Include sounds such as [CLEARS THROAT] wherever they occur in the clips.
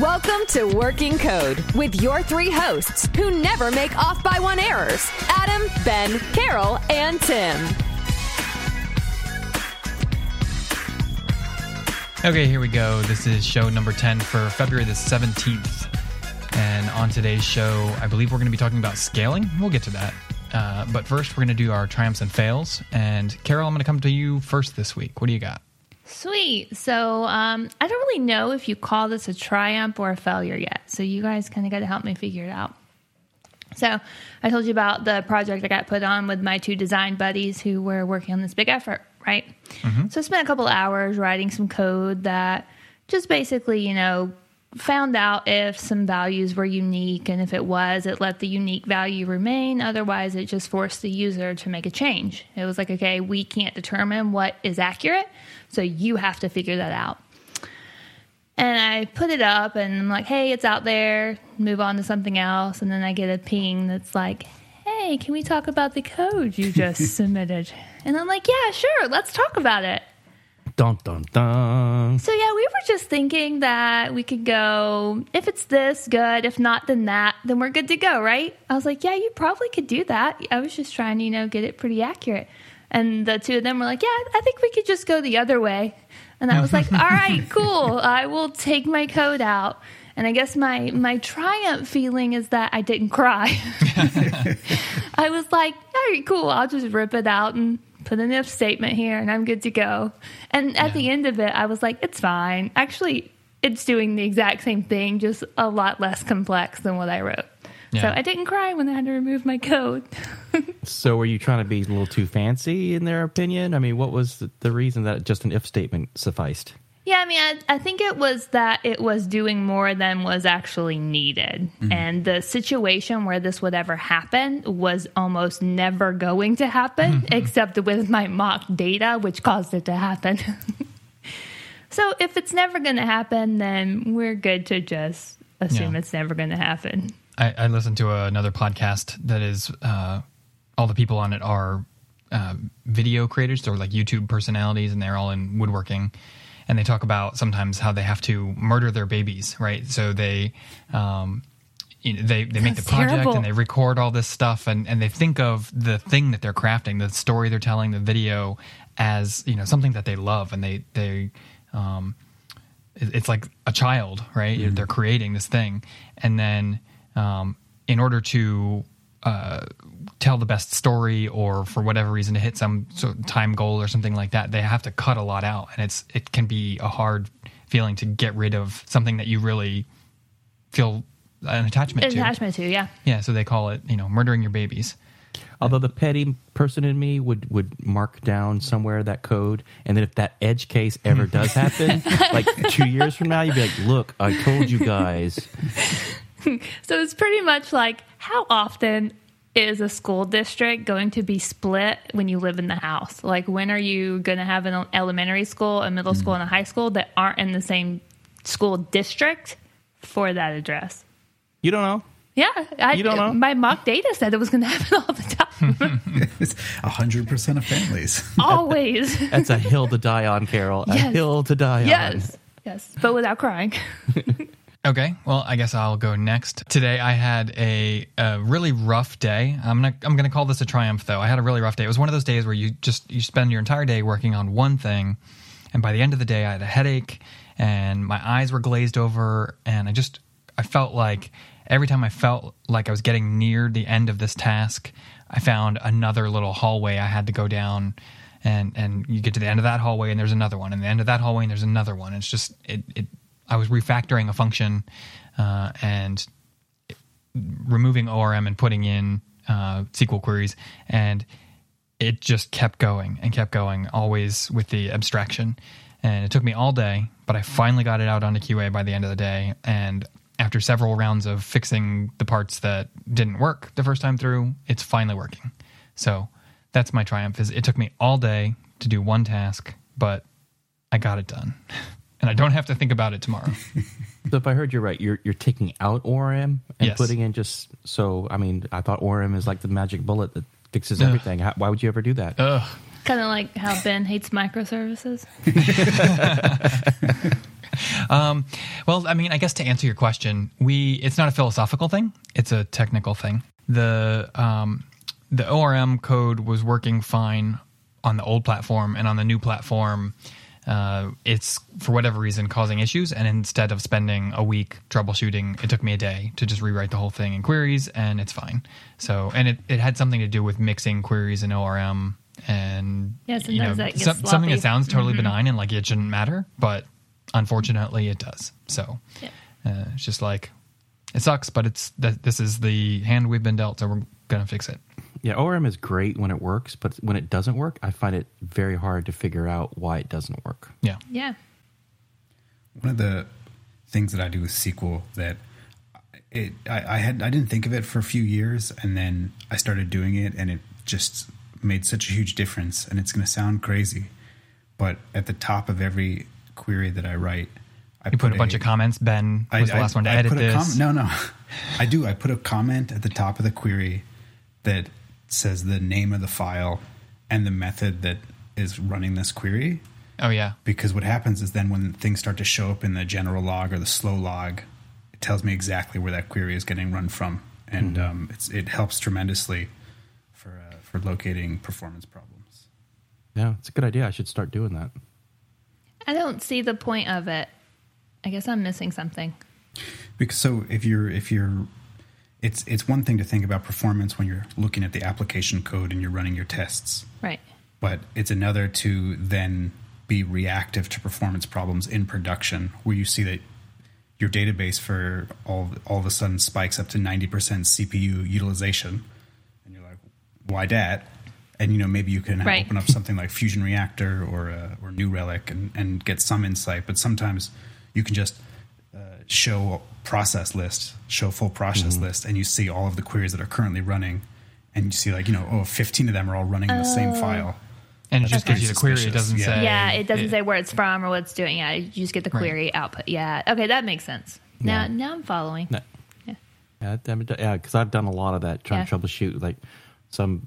Welcome to Working Code with your three hosts who never make off by one errors Adam, Ben, Carol, and Tim. Okay, here we go. This is show number 10 for February the 17th. And on today's show, I believe we're going to be talking about scaling. We'll get to that. Uh, but first, we're going to do our triumphs and fails. And Carol, I'm going to come to you first this week. What do you got? Sweet. So um, I don't really know if you call this a triumph or a failure yet. So you guys kind of got to help me figure it out. So I told you about the project I got put on with my two design buddies who were working on this big effort, right? So I spent a couple hours writing some code that just basically, you know, found out if some values were unique and if it was it let the unique value remain otherwise it just forced the user to make a change it was like okay we can't determine what is accurate so you have to figure that out and i put it up and i'm like hey it's out there move on to something else and then i get a ping that's like hey can we talk about the code you just [LAUGHS] submitted and i'm like yeah sure let's talk about it Dun dun dun. so yeah, we were just thinking that we could go if it's this good, if not then that, then we're good to go, right? I was like, yeah, you probably could do that. I was just trying to, you know, get it pretty accurate. And the two of them were like, yeah, I think we could just go the other way. And I was like, [LAUGHS] all right, cool. I will take my code out. And I guess my my triumph feeling is that I didn't cry. [LAUGHS] I was like, all right, cool. I'll just rip it out and put an if statement here and I'm good to go. And at the end of it, I was like, it's fine. Actually, it's doing the exact same thing, just a lot less complex than what I wrote. So I didn't cry when they had to remove my code. [LAUGHS] So, were you trying to be a little too fancy in their opinion? I mean, what was the, the reason that just an if statement sufficed? Yeah, I mean, I, I think it was that it was doing more than was actually needed. Mm-hmm. And the situation where this would ever happen was almost never going to happen, mm-hmm. except with my mock data, which caused it to happen. [LAUGHS] so if it's never going to happen, then we're good to just assume Yeah. it's never going to happen. I, I listened to another podcast that is uh, all the people on it are uh, video creators or like YouTube personalities, and they're all in woodworking. And they talk about sometimes how they have to murder their babies, right? So they um, you know, they they make the project terrible. and they record all this stuff, and and they think of the thing that they're crafting, the story they're telling, the video, as you know something that they love, and they they um, it's like a child, right? They're creating this thing, and then um, in order to uh, tell the best story, or for whatever reason to hit some sort of time goal or something like that, they have to cut a lot out, and it's it can be a hard feeling to get rid of something that you really feel an attachment to. Attachment to, yeah. Yeah, so they call it you know murdering your babies. Although the petty person in me would would mark down somewhere that code, and then if that edge case ever does happen, [LAUGHS] like two years from now, you'd be like, "Look, I told you guys." [LAUGHS] So it's pretty much like how often is a school district going to be split when you live in the house? Like when are you going to have an elementary school, a middle school, mm. and a high school that aren't in the same school district for that address? You don't know. Yeah, I, You don't know? My mock data said it was going to happen all the time, [LAUGHS] It's hundred percent of families. [LAUGHS] always. That's a hill to die on, Carol. A hill to die on. yes, yes, but without crying. Okay, well, I guess I'll go next. Today I had a, a really rough day. I'm gonna I'm gonna call this a triumph, though. I had a really rough day. It was one of those days where you just you spend your entire day working on one thing, and by the end of the day, I had a headache, and my eyes were glazed over, and I just I felt like every time I felt like I was getting near the end of this task, I found another little hallway I had to go down. And, and you get to the end of that hallway and there's another one and the end of that hallway and there's another one. It's just it, it I was refactoring a function uh, and removing ORM and putting in uh, SQL queries, and it just kept going and kept going, always with the abstraction. And it took me all day, but I finally got it out onto QA by the end of the day. And after several rounds of fixing the parts that didn't work the first time through, it's finally working. So that's my triumph. Is it took me all day to do one task, but I got it done, [LAUGHS] and I don't have to think about it tomorrow. [LAUGHS] So if I heard you right, you're you're taking out ORM and Yes. putting in just so. I mean, I thought ORM is like the magic bullet that fixes everything. How, why would you ever do that? Ugh. kind of like how Ben hates microservices. [LAUGHS] Um, well, I mean, I guess to answer your question, we it's not a philosophical thing; it's a technical thing. The um, the ORM code was working fine on the old platform, and on the new platform, uh, it's for whatever reason causing issues. And instead of spending a week troubleshooting, it took me a day to just rewrite the whole thing in queries, and it's fine. So, and it, it had something to do with mixing queries in ORM. And Yeah, you know, sometimes that gets some- something that sounds totally benign and like it shouldn't matter, but unfortunately it does. So Yeah. uh, it's just like it sucks, but it's that this is the hand we've been dealt, so we're gonna fix it. Yeah, ORM is great when it works, but when it doesn't work, I find it very hard to figure out why it doesn't work. Yeah. Yeah. One of the things that I do with SQL that it I, I had I didn't think of it for a few years, and then I started doing it, and it just made such a huge difference. And it's going to sound crazy, but at the top of every query that I write, I You put a bunch of comments. Ben I was the last one to edit put a this. com- no, no, [LAUGHS] I do. I put a comment at the top of the query that says the name of the file and the method that is running this query Oh yeah. because what happens is then when things start to show up in the general log or the slow log, it tells me exactly where that query is getting run from, and um, it's, it helps tremendously for uh, for locating performance problems. Yeah, it's a good idea. I should start doing that. I don't see the point of it. I guess I'm missing something. Because so if you're if you're it's it's one thing to think about performance when you're looking at the application code and you're running your tests, Right. but it's another to then be reactive to performance problems in production where you see that your database for all all of a sudden spikes up to 90% CPU utilization and you're like why that and you know maybe you can Right. open up something like Fusion Reactor or uh, or New Relic and, and get some insight but sometimes you can just show process list show full process mm-hmm. list and you see all of the queries that are currently running and you see like you know oh 15 of them are all running in the same oh. file And it just That's gives you the query. It doesn't Yeah. say. yeah, it doesn't say where it's from or what it's doing. Yeah, you just get the Right. query output. Yeah. Okay, that makes sense. Now, Yeah. now I'm following. No. Yeah. Yeah, I yeah, because I've done a lot of that trying Yeah. to troubleshoot like some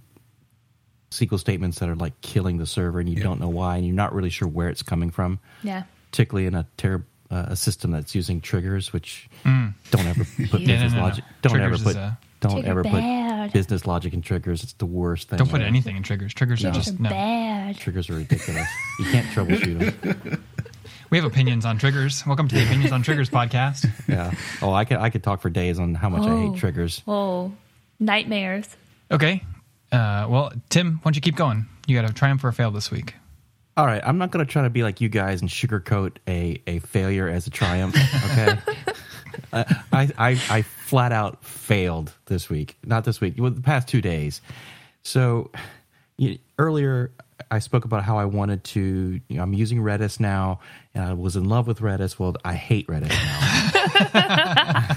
SQL statements that are like killing the server, and you Yeah. don't know why, and you're not really sure where it's coming from. Yeah. Particularly in a ter- uh, a system that's using triggers, which don't ever [LAUGHS] put Yeah, business no, no. logic. Don't Triggers ever put. a- don't ever bad. put business logic in triggers. It's the worst thing. Don't put ever. anything in triggers. Triggers are just no. bad. Triggers are ridiculous. you can't troubleshoot them. [LAUGHS] We have opinions on triggers. Welcome to the Opinions on Triggers podcast. [LAUGHS] Yeah. Oh, I could I could talk for days on how much I Oh. hate triggers. Oh, nightmares. Okay. Uh, well, Tim, why don't you keep going? You got a triumph or a fail this week. All right, I'm not going to try to be like you guys and sugarcoat a, a failure as a triumph. Okay, [LAUGHS] I, I I I flat out failed this week. Not this week. Well, the past two days. So you, earlier, I spoke about how I wanted to. You know, I'm using Redis now, and I was in love with Redis. Well, I hate Redis now. [LAUGHS]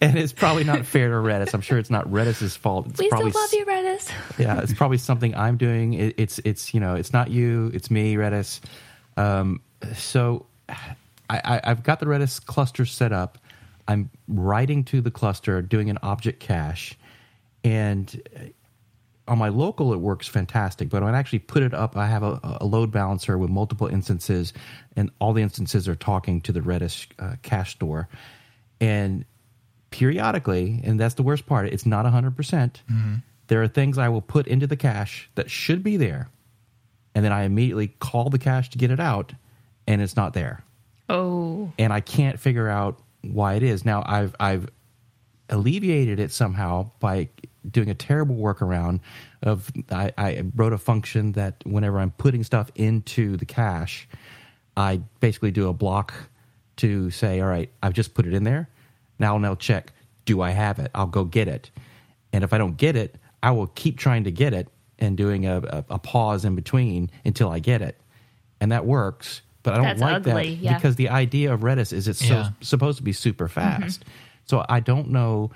and it's probably not fair to Redis. I'm sure it's not Redis's fault. It's We still probably love you, Redis. yeah, it's probably something I'm doing. It, it's it's you know it's not you, it's me, Redis. Um, so I, I, I've got the Redis cluster set up. I'm writing to the cluster, doing an object cache, and on my local it works fantastic. But when I actually put it up, I have a, a load balancer with multiple instances, and all the instances are talking to the Redis uh, cache store, and periodically, and that's the worst part, it's not 100%. percent mm-hmm. There are things I will put into the cache that should be there, and then I immediately call the cache to get it out, and it's not there. Oh, And I can't figure out why it is. Now, I've, I've alleviated it somehow by doing a terrible workaround of I, I wrote a function that whenever I'm putting stuff into the cache, I basically do a block to say, all right, I've just put it in there. Now I'll now check, do I have it? I'll go get it. And if I don't get it, I will keep trying to get it and doing a, a, a pause in between until I get it. And that works. But I don't That's like ugly, that yeah. because the idea of Redis is it's Yeah. so, supposed to be super Mm-hmm. fast. So I don't know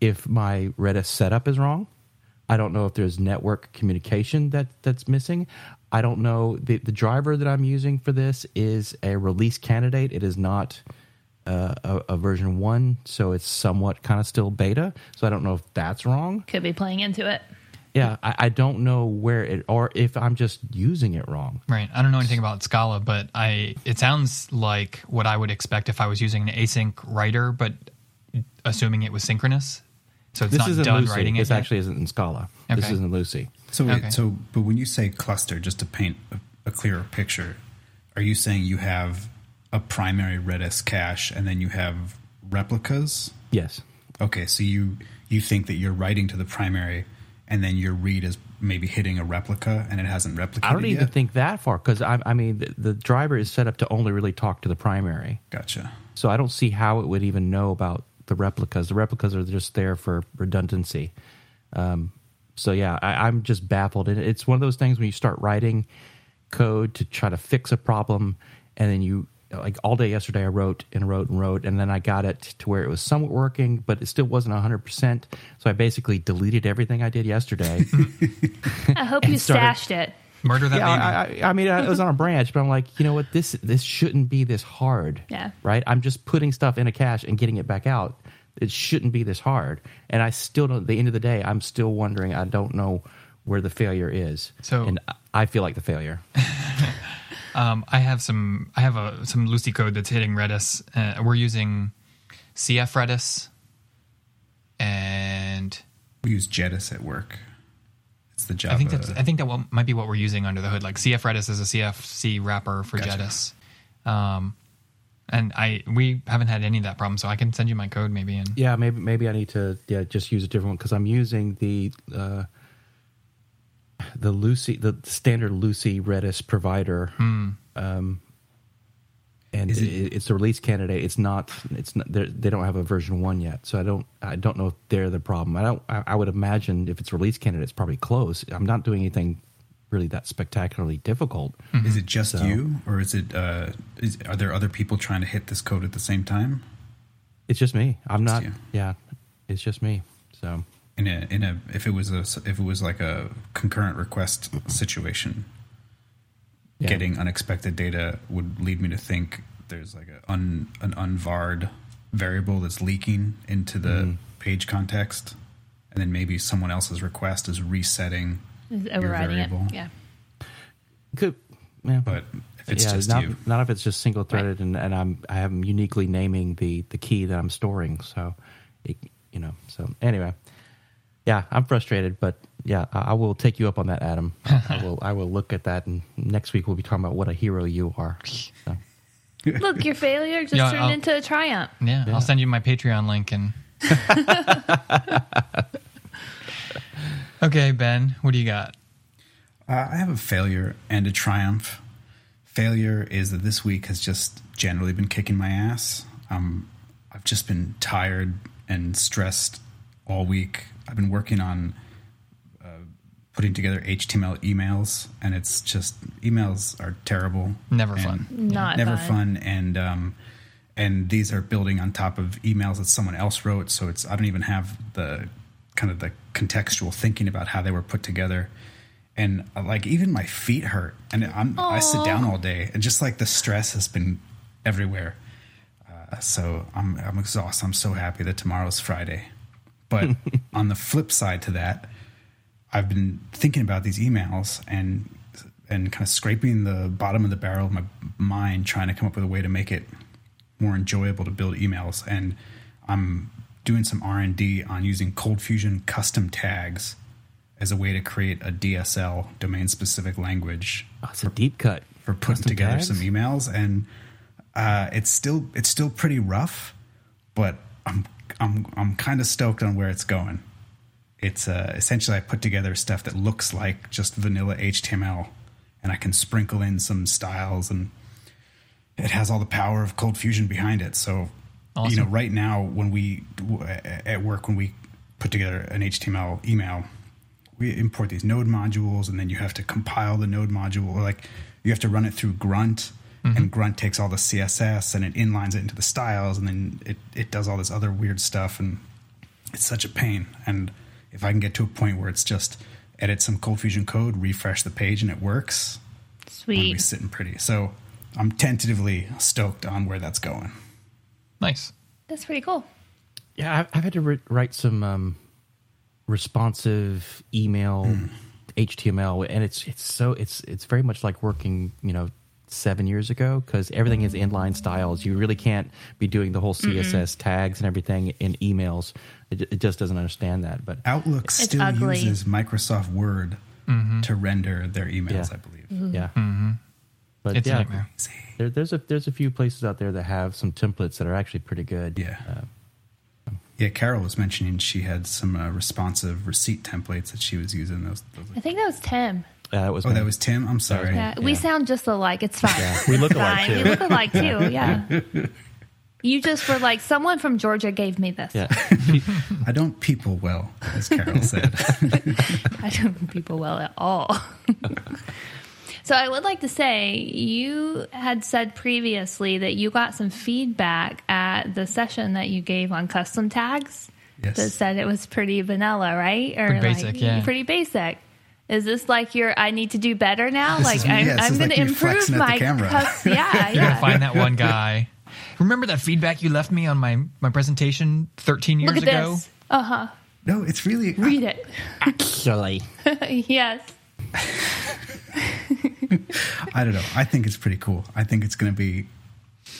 if my Redis setup is wrong. I don't know if there's network communication that that's missing. I don't know the the driver that I'm using for this is a release candidate. It is not uh, a, a version one, so it's somewhat kind of still beta. So I don't know if that's wrong. could be playing into it. yeah, I, I don't know where it or if I'm just using it wrong. Right. I don't know anything about Scala, but I it sounds like what I would expect if I was using an async writer, but assuming it was synchronous. So it's This not done Lucee. writing it. This yet? actually isn't in Scala. This isn't Lucee. So, wait, Okay. so, but when you say cluster, just to paint a, a clearer picture, are you saying you have a primary Redis cache and then you have replicas? Yes. Okay, so you you think that you're writing to the primary, and then your read is maybe hitting a replica, and it hasn't replicated I don't even yet? think that far because I, I mean the, the driver is set up to only really talk to the primary. Gotcha. So I don't see how it would even know about the replicas. The replicas are just there for redundancy. Um, so yeah, I, I'm just baffled. And it's one of those things when you start writing code to try to fix a problem, and then you like all day yesterday I wrote and wrote and wrote, and then I got it to where it was somewhat working, but it still wasn't 100. percent So I basically deleted everything I did yesterday. [LAUGHS] I hope you started- stashed it. Murder that yeah, baby. I, I, I mean, uh, it was on a branch, but I'm like, you know what? This this shouldn't be this hard. Yeah. Right. I'm just putting stuff in a cache and getting it back out. It shouldn't be this hard. And I still don't. At the end of the day, I'm still wondering. I don't know where the failure is. So- and I feel like the failure. [LAUGHS] Um, I have some. I have a some Lucee code that's hitting Redis. Uh, we're using CF Redis, and We use Jedis at work. It's the Java. I think that's. I think that what, might be what we're using under the hood. Like CF Redis is a CFC wrapper for Gotcha. Jedis. Um, and I we haven't had any of that problem, so I can send you my code maybe. And Yeah, maybe maybe I need to yeah just use a different one because I'm using the uh, the Lucee the standard Lucee Redis provider. Um, and it, it- it's a release candidate. It's not. It's not. they're- don't have a version one yet, so I don't. I don't know if they're the problem. I don't. I, I would imagine if it's release candidate, it's probably close. I'm not doing anything really that spectacularly difficult. Is it just So- you, or is it? Uh, is, are there other people trying to hit this code at the same time? It's just me. I'm not. you. Yeah, it's just me. So In a in a if it was a if it was like a concurrent request situation, yeah. getting unexpected data would lead me to think there's like a un, an unvarred variable that's leaking into the Mm-hmm. page context, and then maybe someone else's request is resetting Is your overriding it. variable. Yeah. could. Yeah. But if it's yeah, just not, you, not if it's just single threaded and, and I'm I am uniquely naming the the key that I'm storing. So, it, you know. So anyway, yeah, I'm frustrated, but yeah, I, I will take you up on that, Adam. I will I will look at that, and next week we'll be talking about what a hero you are. So, [LAUGHS] Look, your failure just Yeah, turned I'll- into a triumph. yeah, Yeah. I'll send you my Patreon link. And [LAUGHS] okay, Ben, what do you got? Uh, I have a failure and a triumph. Failure is that this week has just generally been kicking my ass. Um, I've just been tired and stressed all week. I've been working on uh, putting together HTML emails, and it's just emails are terrible. Never fun. Not never fun. fun. And um, and these are building on top of emails that someone else wrote. So it's I don't even have the kind of the contextual thinking about how they were put together. And uh, like even my feet hurt, and I'm, I sit down all day, and just like the stress has been everywhere. Uh, so I'm I'm exhausted. I'm so happy that tomorrow's Friday. But [LAUGHS] on the flip side to that, I've been thinking about these emails and and kind of scraping the bottom of the barrel of my mind, trying to come up with a way to make it more enjoyable to build emails. And I'm doing some R and D on using Cold Fusion custom tags as a way to create a DSL domain specific language oh, it's a deep cut for putting Custom together tags? some emails, and uh, it's still it's still pretty rough, but I'm I'm I'm kind of stoked on where it's going. It's uh, essentially I put together stuff that looks like just vanilla HTML, and I can sprinkle in some styles, and it has all the power of Cold Fusion behind it. So, you know, right now when we at work when we put together an HTML email, we import these node modules and then you have to compile the node module or like you have to run it through grunt and grunt takes all the css and it inlines it into the styles and then it, it does all this other weird stuff and it's such a pain and if i can get to a point where it's just edit some cold fusion code refresh the page and it works i'm Sweet. sitting pretty so i'm tentatively stoked on where that's going Nice. That's pretty cool. Yeah, I've, I've had to ri write some um, responsive email, HTML, and it's it's so it's it's very much like working, you know, seven years ago because everything is mm-hmm. inline styles. You really can't be doing the whole mm-hmm. CSS tags and everything in emails. It, it just doesn't understand that. But Outlook It's still ugly. uses Microsoft Word mm-hmm. to render their emails, Yeah. I believe. yeah, but It's yeah, nightmare. there, there's a there's a few places out there that have some templates that are actually pretty good. Yeah. Uh, Yeah, Carol was mentioning she had some uh, responsive receipt templates that she was using. Those, those I think that was Tim. Uh, that was oh, me. that was Tim. I'm sorry. Yeah, we sound just alike. It's fine. Yeah, we look alike, fine. too. We look alike too. [LAUGHS] Yeah. [LAUGHS] You just were like, someone from Georgia gave me this. yeah. [LAUGHS] I don't people well, as Carol said. I don't people well at all. so I would like to say you had said previously that you got some feedback at the session that you gave on custom tags Yes. that said it was pretty vanilla, right? Or Pretty basic, like, yeah. Pretty basic. Is this like your I need to do better now? This like is- I'm, yeah, I'm going like to improve flexing the my camera. cus- [LAUGHS] yeah, [LAUGHS] You gotta yeah. find that one guy. Remember that feedback you left me on my, my presentation 13 years Look at ago? this. Uh huh. no, it's really. Read it. Actually, [LAUGHS] yes. I don't know. I think it's pretty cool. I think it's going to be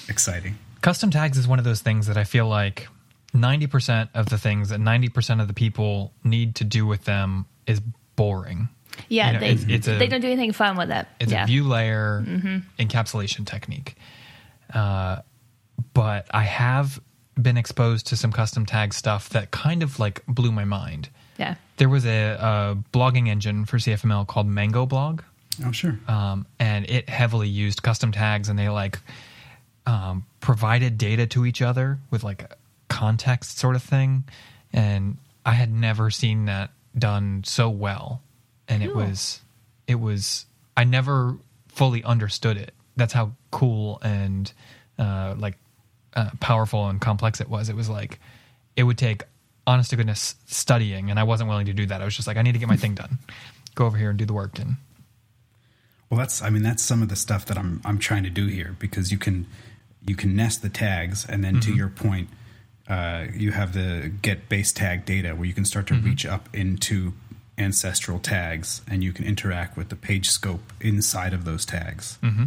exciting. Custom tags is one of those things that I feel like 90% of the things that 90% of the people need to do with them is boring. Yeah, You know, they, it's- it's a- they don't do anything fun with it. It's yeah. a view layer encapsulation technique. Uh, but I have been exposed to some custom tag stuff that kind of like blew my mind. yeah. There was a, a blogging engine for CFML called Mango Blog. Oh, sure. um, and it heavily used custom tags and they like um, provided data to each other with like a context sort of thing and i had never seen that done so well and it was it was i never fully understood it. That's how cool and uh, like uh, powerful and complex it was. It was like it would take honest to goodness studying and i wasn't willing to do that. I was just like i need to get my thing done. Go over here and do the work and Well, that's I mean that's some of the stuff that I'm I'm trying to do here because you can you can nest the tags and then to your point, uh, you have the get base tag data where you can start to reach up into ancestral tags and you can interact with the page scope inside of those tags. Mm-hmm.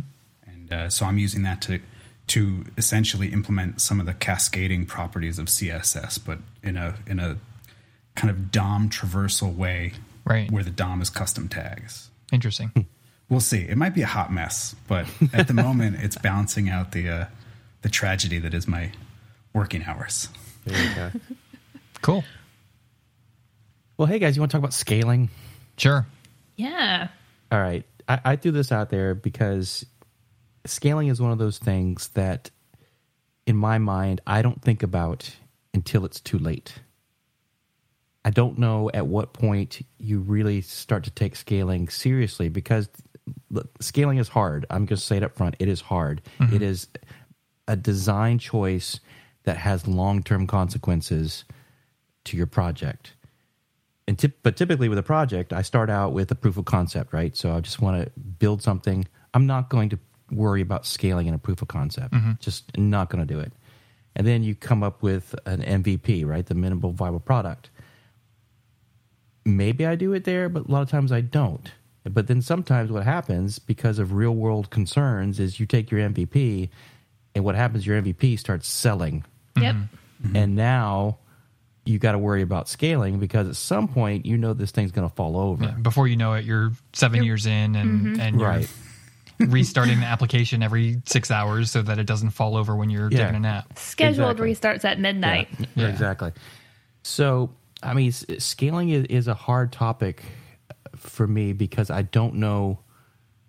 And uh, so I'm using that to to essentially implement some of the cascading properties of CSS, but in a in a kind of DOM traversal way, Right. Where the DOM is custom tags. interesting We'll see. It might be a hot mess, but at the moment, it's balancing out the uh, the tragedy that is my working hours. there you go. cool Well, hey guys, you want to talk about scaling? Sure. Yeah. All right. I, I threw this out there because scaling is one of those things that, in my mind, I don't think about until it's too late. I don't know at what point you really start to take scaling seriously because look, scaling is hard. I'm going to say it up front. It is hard. Mm-hmm. It is a design choice that has long term consequences to your project and tip, but typically with a project, I start out with a proof of concept, right? So I just want to build something. I'm not going to worry about scaling in a proof of concept. Mm-hmm. Just not going to do it. And then you come up with an MVP, right? The minimal viable product. Maybe I do it there, but a lot of times I don't. But then sometimes what happens because of real world concerns is you take your MVP, and what happens, your MVP starts selling Yep. Mm-hmm. and now you got to worry about scaling because at some point you know this thing's going to fall over. Yeah, before you know it, you're 7 years in and, mm-hmm. and you're Right. restarting the application every six hours so that it doesn't fall over when you're Yeah. taking a nap. Scheduled Exactly. restarts at midnight. Yeah, Yeah. exactly. So, I mean, scaling is, is a hard topic for me because I don't know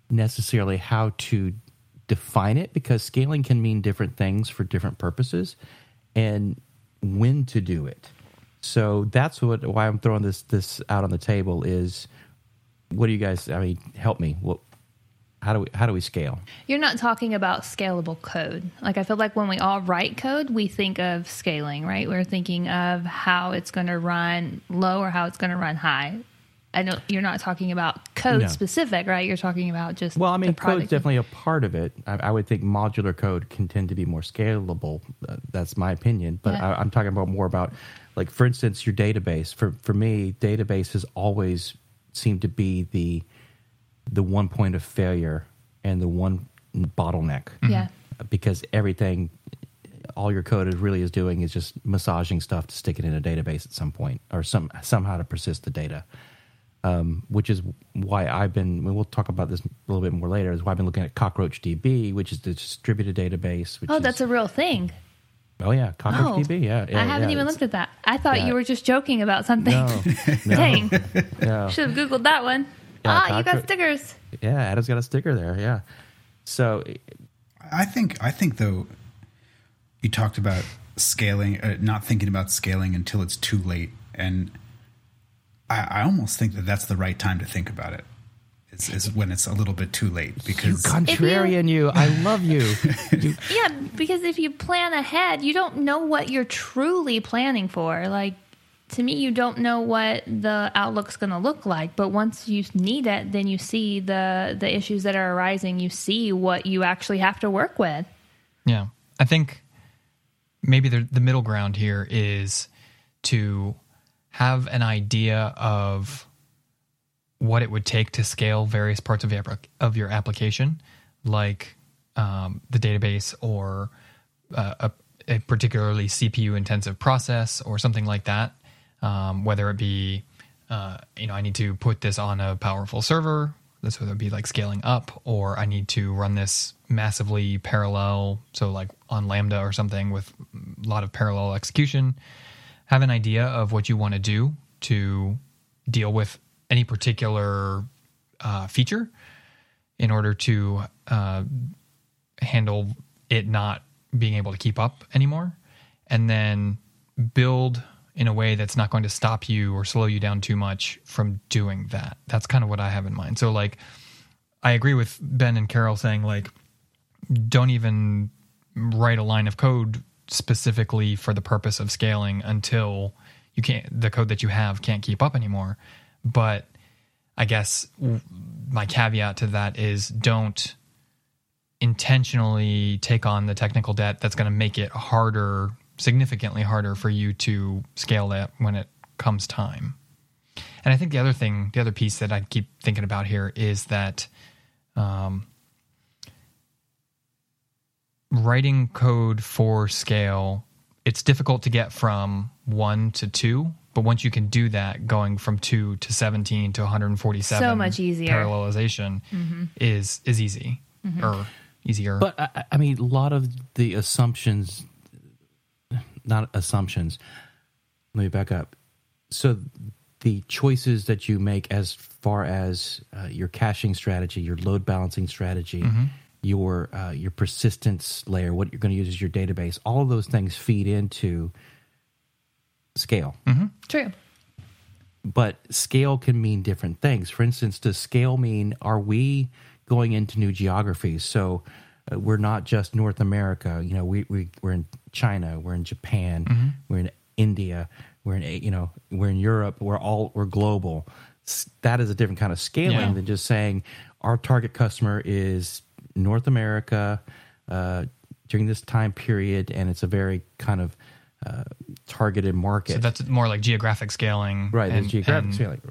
necessarily how to define it because scaling can mean different things for different purposes and when to do it. So that's what why I'm throwing this this out on the table is what do you guys I mean help me. What how do we how do we scale? You're not talking about scalable code. Like I feel like when we all write code, we think of scaling, right? We're thinking of how it's going to run low or how it's going to run high. I know you're not talking about code No. specific, right? You're talking about just Well, I mean, code's definitely a part of it. I, I would think modular code can tend to be more scalable. Uh, that's my opinion. But Yeah. I, I'm talking about more about, like, for instance, your database. For for me, database has always seemed to be the the one point of failure and the one bottleneck. Yeah. Because everything, all your code is really is doing is just massaging stuff to stick it in a database at some point or some somehow to persist the data um, which is why I've been. We'll talk about this a little bit more later. Is why I've been looking at Cockroach DB, which is the distributed database. Which Oh, is, that's a real thing. Oh yeah, Cockroach Oh, DB. Yeah, yeah I haven't yeah, even looked at that. I thought yeah. you were just joking about something. No, [LAUGHS] no, Dang, no. [LAUGHS] should have googled that one. Yeah, ah, you got stickers. Yeah, Adam's got a sticker there. Yeah, so I think I think though you talked about scaling, uh, not thinking about scaling until it's too late, and I, I almost think that that's the right time to think about it. Is, is when it's a little bit too late you because contrarian, you. I love you. [LAUGHS] you Yeah, because if you plan ahead, you don't know what you're truly planning for. Like to me, you don't know what the outlook's going to look like. But once you need it, then you see the the issues that are arising. You see what you actually have to work with. Yeah. I think maybe the, the middle ground here is to have an idea of what it would take to scale various parts of your, of your application, like um, the database or uh, a, a particularly CPU intensive process or something like that. Um, whether it be, uh, you know, I need to put this on a powerful server. This would be like scaling up, or I need to run this massively parallel. So, like on Lambda or something with a lot of parallel execution. Have an idea of what you want to do to deal with any particular uh, feature in order to uh, handle it not being able to keep up anymore, and then build in a way that's not going to stop you or slow you down too much from doing that. That's kind of what I have in mind. So, like, I agree with Ben and Carol saying, like, don't even write a line of code specifically for the purpose of scaling until you can't, the code that you have can't keep up anymore. But I guess my caveat to that is don't intentionally take on the technical debt that's going to make it harder, significantly harder for you to scale that when it comes time. And I think the other thing, the other piece that I keep thinking about here is that um, writing code for scale, it's difficult to get from one to two. But once you can do that, going from two to 17 to 147, So much easier. Parallelization is is easy or easier. But I, I mean, a lot of the assumptions, not assumptions. Let me back up. So, the choices that you make as far as uh, your caching strategy, your load balancing strategy, your uh, your persistence layer, what you're going to use as your database, all of those things feed into scale. True. but scale can mean different things. For instance, does scale mean are we going into new geographies? So uh, we're not just North America. You know, we, we we're in China, we're in Japan, we're in India, we're in you know we're in Europe. We're all we're global. That is a different kind of scaling Yeah. than just saying our target customer is North America uh, during this time period, and it's a very kind of uh, targeted market. so that's more like geographic scaling, right. And, geographic and scaling.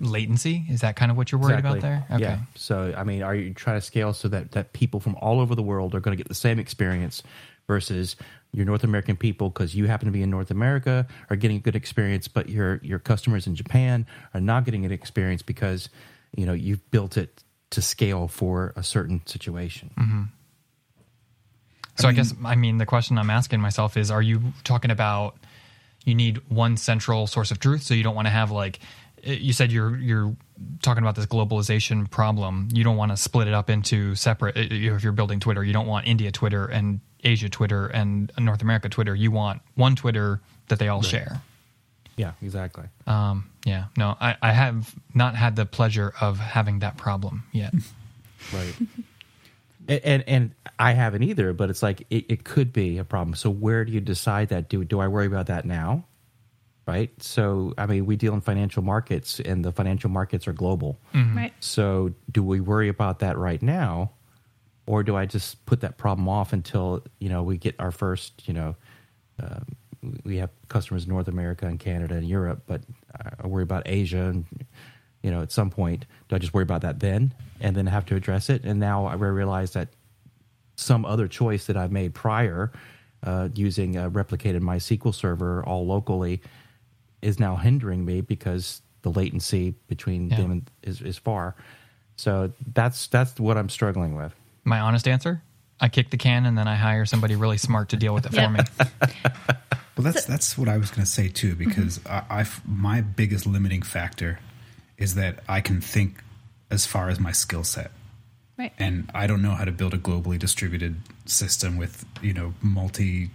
latency. Is that kind of what you're worried about there? Okay. Yeah. So, I mean, are you trying to scale so that, that people from all over the world are going to get the same experience versus your North American people because you happen to be in North America are getting a good experience, but your your customers in Japan are not getting an experience because you know you've built it to scale for a certain situation. Mm-hmm. So I, guess I mean the question I'm asking myself is: Are you talking about you need one central source of truth? So you don't want to have like eh, you said you're you're talking about this globalization problem. You don't want to split it up into separate. Eh, eh, if you're building Twitter, you don't want India Twitter and Asia Twitter and North America Twitter. You want one Twitter that they all share. Yeah, exactly. Um, yeah, no, I, I have not had the pleasure of having that problem yet. [LAUGHS] Right. And, and and I haven't either, but it's like it, it could be a problem. So where do you decide that? Do do I worry about that now? right? So, I mean, we deal in financial markets, and the financial markets are global. Right. So, do we worry about that right now, or do I just put that problem off until you know we get our first, you know, uh, we have customers in North America and Canada and Europe, but I worry about Asia and you know at some point do I just worry about that then and then have to address it? And now I realize that some other choice that I've made prior, uh, using a replicated MySQL server all locally, is now hindering me because the latency between Yeah. them is, is far. So that's that's what I'm struggling with. My honest answer: I kick the can and then I hire somebody really smart to deal with it Yeah. for me. [LAUGHS] Well, that's that's what I was going to say too, because I, I've my biggest limiting factor is that I can think as far as my skill set, Right. and I don't know how to build a globally distributed system with you know multi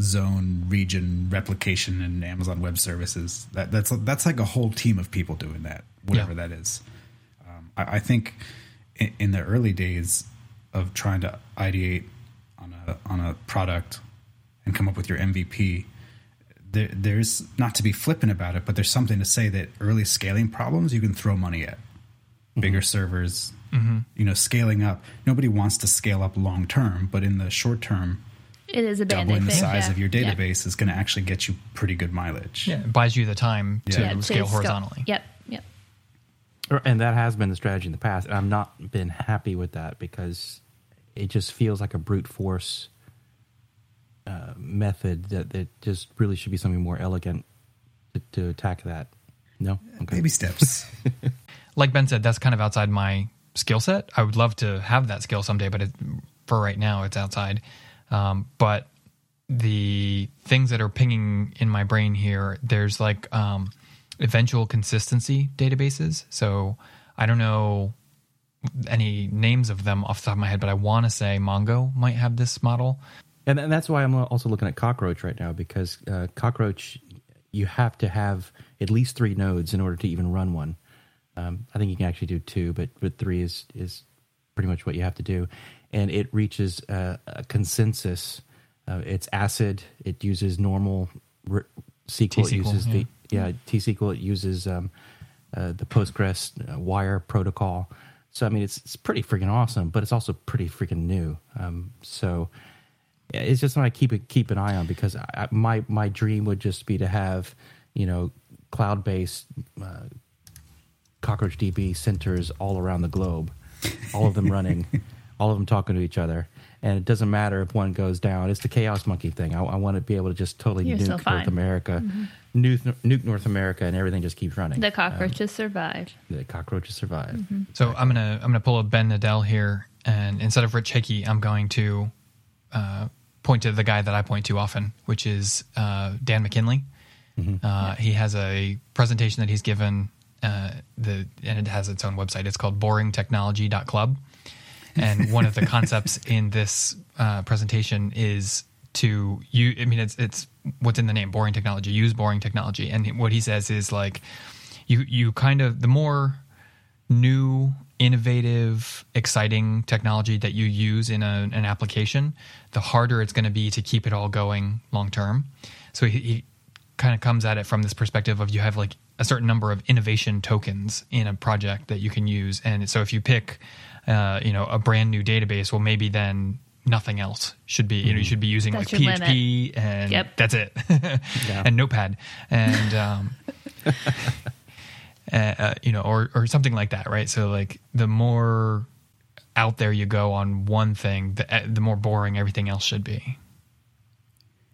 zone region replication and Amazon Web Services. That that's that's like a whole team of people doing that, whatever Yeah. that is. Um, I, I think in, in the early days of trying to ideate on a on a product and come up with your MVP, there, there's not to be flippant about it, but there's something to say that early scaling problems you can throw money at. Mm-hmm. Bigger servers, mm-hmm. you know, scaling up. Nobody wants to scale up long term, but in the short term, It is a band doubling the size yeah. of your Yeah. database is going to actually get you pretty good mileage. Yeah, it buys you the time to Yeah. Yeah, to scale scope. horizontally. Yep. Yep. And that has been the strategy in the past. And I've not been happy with that because it just feels like a brute force uh, method that, that just really should be something more elegant to, to attack that. No? Okay. Baby steps. [LAUGHS] like Ben said, that's kind of outside my skill set. I would love to have that skill someday, but it, for right now, it's outside. Um, but the things that are pinging in my brain here, there's like um, eventual consistency databases. So I don't know any names of them off the top of my head, but I want to say Mongo might have this model. And, and that's why I'm also looking at Cockroach right now because uh, Cockroach, you have to have at least three nodes in order to even run one. Um, I think you can actually do two, but but three is is pretty much what you have to do, and it reaches a, a consensus. Uh, it's ACID. It uses normal r- SQL. T-SQL, uses the yeah. yeah T SQL. It uses um, uh, the Postgres uh, wire protocol. So I mean, it's it's pretty freaking awesome, but it's also pretty freaking new. Um, so yeah, it's just something I keep it, keep an eye on because I, I- my my dream would just be to have you know cloud based uh, cockroach DB centers all around the globe, all of them running, [LAUGHS] all of them talking to each other. And it doesn't matter if one goes down. It's the chaos monkey thing. I, I want to be able to just totally You're nuke fine. North America, mm-hmm. nuke, nuke North America, and everything just keeps running. The um, cockroaches survived. the cockroaches survive. Mm-hmm. So I'm gonna I'm gonna pull a Ben Nadel here, and instead of Rich Hickey, I'm going to uh, point to the guy that I point to often, which is uh, Dan McKinley. Uh, he has a presentation that he's given, uh, the and it has its own website. It's called BoringTechnology.club, and [LAUGHS] one of the concepts in this uh, presentation is to you. I mean, it's it's what's in the name, boring technology. Use boring technology, and what he says is like you you kind of the more new innovative exciting technology that you use in a, an application the harder it's going to be to keep it all going long term so he, he kind of comes at it from this perspective of you have like a certain number of innovation tokens in a project that you can use. And so if you pick uh, you know a brand new database well maybe then nothing else should be you know you should be using That's like your php and Yep. that's it. [LAUGHS] And notepad. And um [LAUGHS] uh, uh, you know, or or something like that, right? So like the more out there you go on one thing, the uh, the more boring everything else should be.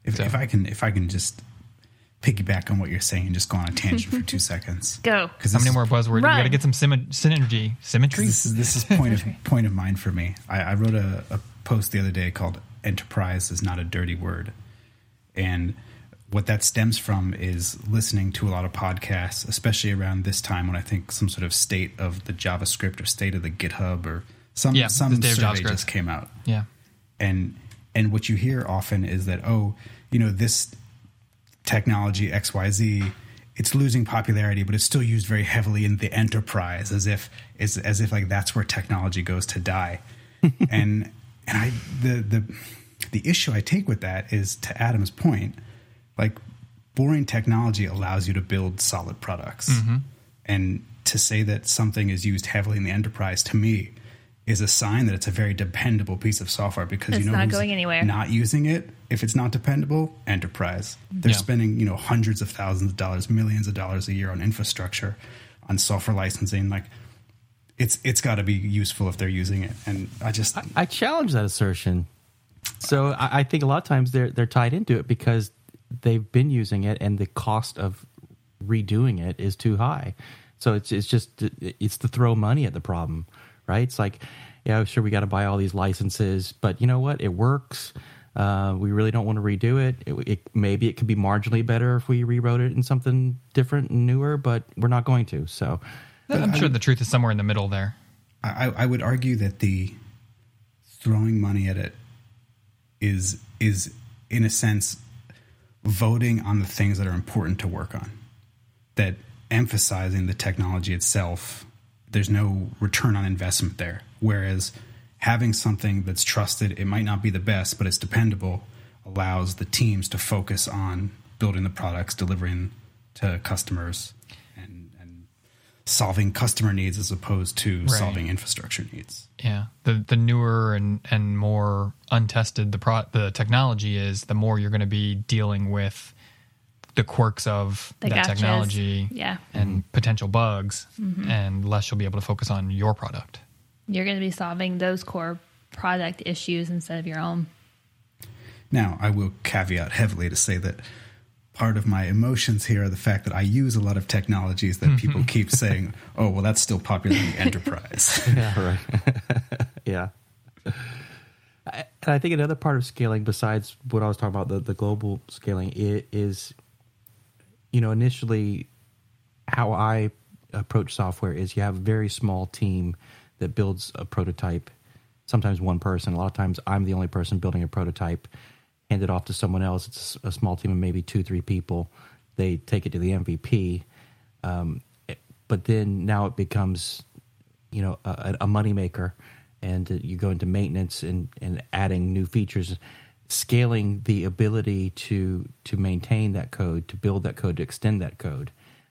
If, So- if I can, if I can just piggyback on what you're saying and just go on a tangent for two [LAUGHS] seconds. Go. Because How many more buzzwords? We got to get some symmet- synergy, symmetry. This is this is point of [LAUGHS] point of mind for me. I, I wrote a, a post the other day called "Enterprise is not a dirty word," and what that stems from is listening to a lot of podcasts, especially around this time when I think some sort of state of the JavaScript or state of the GitHub or some Yeah, some survey JavaScript. just came out. Yeah, and and what you hear often is that oh you know this technology xyz it's losing popularity but it's still used very heavily in the enterprise as if as, as if like that's where technology goes to die. [LAUGHS] And and i the the the issue i take with that is to adam's point like boring technology allows you to build solid products. Mm-hmm. And to say that something is used heavily in the enterprise to me is a sign that it's a very dependable piece of software because It's you know not who's going anywhere. Not using it if it's not dependable, enterprise. They're Yeah. spending you know hundreds of thousands of dollars, millions of dollars a year on infrastructure, on software licensing. Like it's it's got to be useful if they're using it. And I just I challenge that assertion. So I, I think a lot of times they're they're tied into it because they've been using it, and the cost of redoing it is too high. So it's it's just it's to throw money at the problem, right? It's like, yeah, sure, we got to buy all these licenses, but you know what? It works. Uh, we really don't want to redo it. It, it. Maybe it could be marginally better if we rewrote it in something different and newer, but we're not going to. So I'm sure the truth is somewhere in the middle there. I, I would argue that the throwing money at it is is in a sense voting on the things that are important to work on. That emphasizing the technology itself, there's no return on investment there. Whereas having something that's trusted, it might not be the best, but it's dependable, allows the teams to focus on building the products, delivering to customers, solving customer needs as opposed to Right. solving infrastructure needs. Yeah, the the newer and and more untested the pro the technology is, the more you're going to be dealing with the quirks of The that gotchas. technology, Yeah. and potential bugs, Mm-hmm. and less you'll be able to focus on your product. You're going to be solving those core product issues instead of your own. Now, I will caveat heavily to say that part of my emotions here are the fact that I use a lot of technologies that people mm-hmm. keep [LAUGHS] saying, oh, well, that's still popular in the [LAUGHS] enterprise. yeah, right. [LAUGHS] yeah. I- And I think another part of scaling, besides what I was talking about, the, the global scaling, is, you know, initially how I approach software is you have a very small team that builds a prototype, sometimes one person. A lot of times I'm the only person building a prototype, hand it off to someone else. It's a small team of maybe two, three people. They take it to the MVP. Um, but then now it becomes you know a, a moneymaker and uh, you go into maintenance and, and adding new features scaling the ability to to maintain that code to build that code to extend that code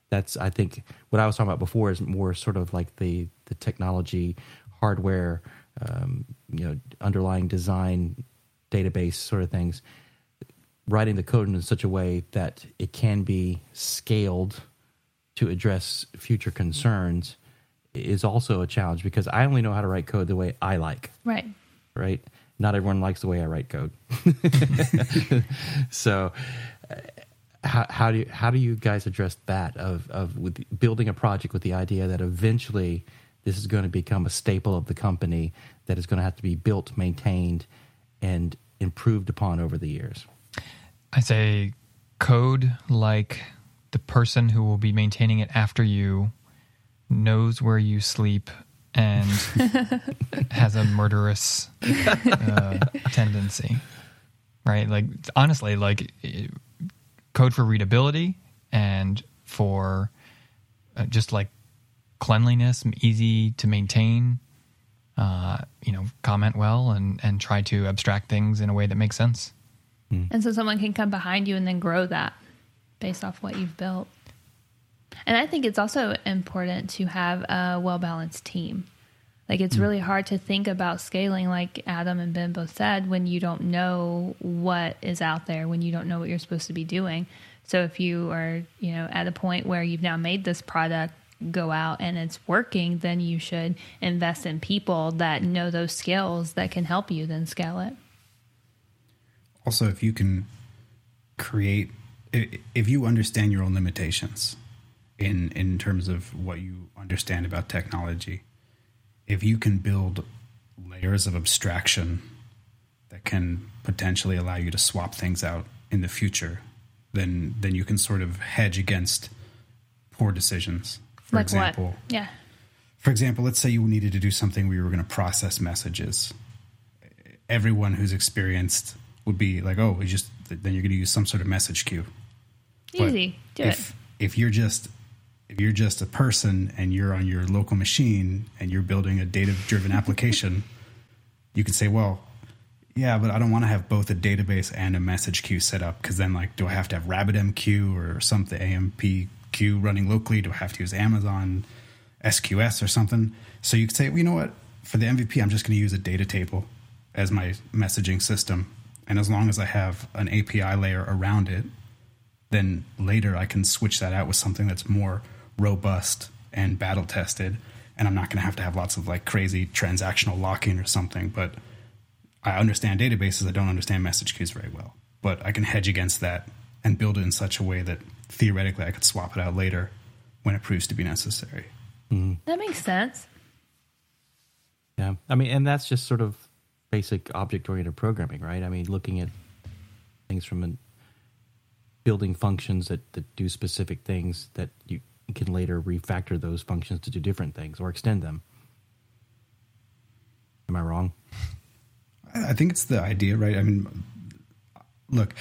that's i think what i was talking about before is more sort of like the the technology hardware um, you know underlying design database sort of things writing the code in such a way that it can be scaled to address future concerns is also a challenge because I only know how to write code the way I like, Right. right? Not everyone likes the way I write code. [LAUGHS] so uh, how, how do you, how do you guys address that of of with building a project with the idea that eventually this is going to become a staple of the company that is going to have to be built, maintained, and improved upon over the years? I say code like the person who will be maintaining it after you knows where you sleep and [LAUGHS] has a murderous uh, tendency. Right? Like honestly, like it- code for readability and for uh, just like cleanliness, easy to maintain. Uh, you know, comment well and and try to abstract things in a way that makes sense. And so someone can come behind you and then grow that based off what you've built. And I think it's also important to have a well balanced team. Like it's really hard to think about scaling, like Adam and Ben both said, when you don't know what is out there, when you don't know what you're supposed to be doing. So if you are, you know, at a point where you've now made this product go out and it's working, then you should invest in people that know those skills that can help you then scale it. also, if you can create, if you understand your own limitations in, in terms of what you understand about technology, if you can build layers of abstraction that can potentially allow you to swap things out in the future, then then you can sort of hedge against poor decisions. For like example, what? Yeah. for example, let's say you needed to do something where you were going to process messages. Everyone who's experienced would be like, "Oh, just then you're going to use some sort of message queue." But Easy. Do if, it. If you're just if you're just a person and you're on your local machine and you're building a data driven application, [LAUGHS] you can say, well, Yeah, but I don't want to have both a database and a message queue set up because then, like, do I have to have RabbitMQ or something AMPQ running locally? Do I have to use Amazon SQS or something? So you could say, well, you know what? For the MVP, I'm just going to use a data table as my messaging system, and as long as I have an API layer around it, then later I can switch that out with something that's more robust and battle tested. And I'm not going to have to have lots of like crazy transactional locking or something. But I understand databases. I don't understand message queues very well. But I can hedge against that and build it in such a way that theoretically I could swap it out later when it proves to be necessary. Mm. That makes sense. Yeah, I mean, and that's just sort of basic object-oriented programming, right? I mean, looking at things from an building functions that, that do specific things that you can later refactor those functions to do different things or extend them. Am I wrong? I think it's the idea, right? I mean, look,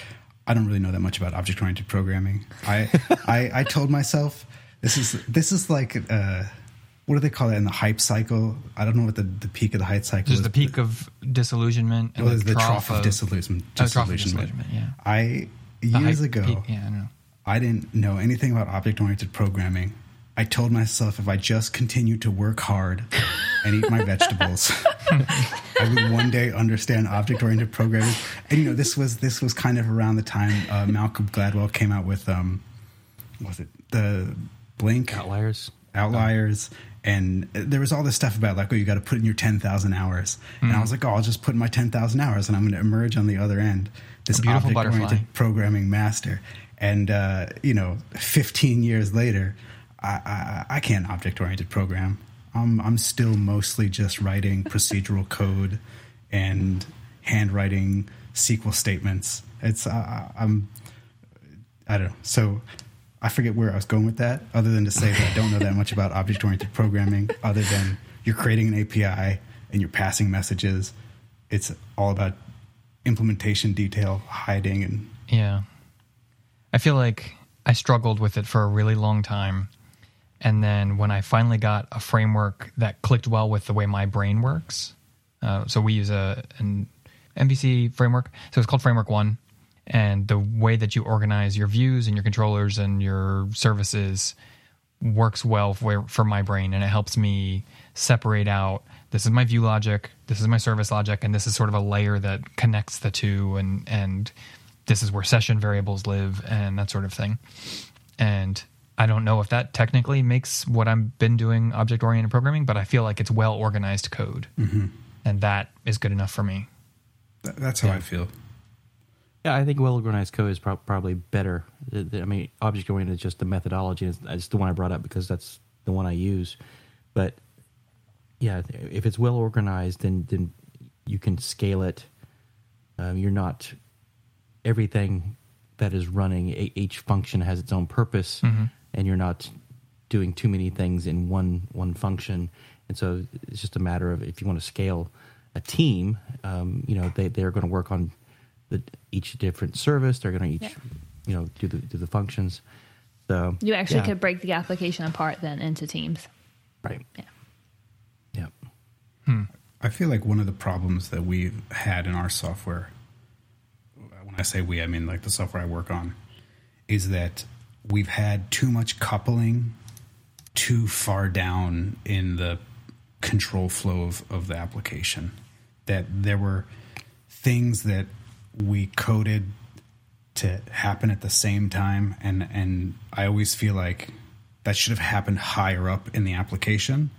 I don't really know that much about object oriented programming. I, [LAUGHS] I I told myself this is this is like uh, what do they call it in the hype cycle? I don't know what the, the peak of the hype cycle There's is. the peak of disillusionment and Well, the, the trough, trough of disillusionment. Oh, of disillusionment. disillusionment, yeah. I years ago, peak- yeah, I. I didn't know anything about object oriented programming. I told myself if I just continued to work hard and eat my vegetables, [LAUGHS] I would one day understand object oriented programming. And you know, this was this was kind of around the time uh, Malcolm Gladwell came out with um, was it? The Blink? Outliers. outliers. And there was all this stuff about like oh you got to put in your 10,000 hours. And I was like oh I'll just put in my 10,000 hours and I'm going to emerge on the other end this beautiful object oriented programming master. And uh, you know 15 years later I, I, can't object oriented program I'm, I'm still mostly just writing procedural [LAUGHS] code and handwriting SQL statements it's uh, I'm I don't know. So I forget where I was going with that, other than to say that I don't know that much about object oriented programming, other than you're creating an API and you're passing messages. It's all about implementation detail, hiding, and Yeah. I feel like I struggled with it for a really long time. And then when I finally got a framework that clicked well with the way my brain works, uh, so we use a an MVC framework. So it's called Framework One, and the way that you organize your views and your controllers and your services works well for, for my brain, and it helps me separate out. This is my view logic. This is my service logic, and this is sort of a layer that connects the two, and and this is where session variables live, and that sort of thing. And I don't know if that technically makes what I've been doing object oriented programming, but I feel like it's well organized code, and that is good enough for me. th- that's how I feel. Yeah, I think well organized code is prob probably better. The- the- I mean, object oriented is just the methodology. It's, it's the one I brought up because that's the one I use. But yeah, if it's well organized, then then you can scale it. Um, you're not everything that is running. Each function has its own purpose, and you're not doing too many things in one one function. And so it's just a matter of if you want to scale a team, um, you know, they they're going to work on the each different service. They're going to each, Yeah. you know, do the do the functions. So You actually yeah, could break the application apart then into teams. right. Yeah. Yeah. I feel like one of the problems that we've had in our software, when I say we, I mean like the software I work on, is that we've had too much coupling too far down in the control flow of, of the application. That there were things that we coded to happen at the same time and and I always feel like that should have happened higher up in the application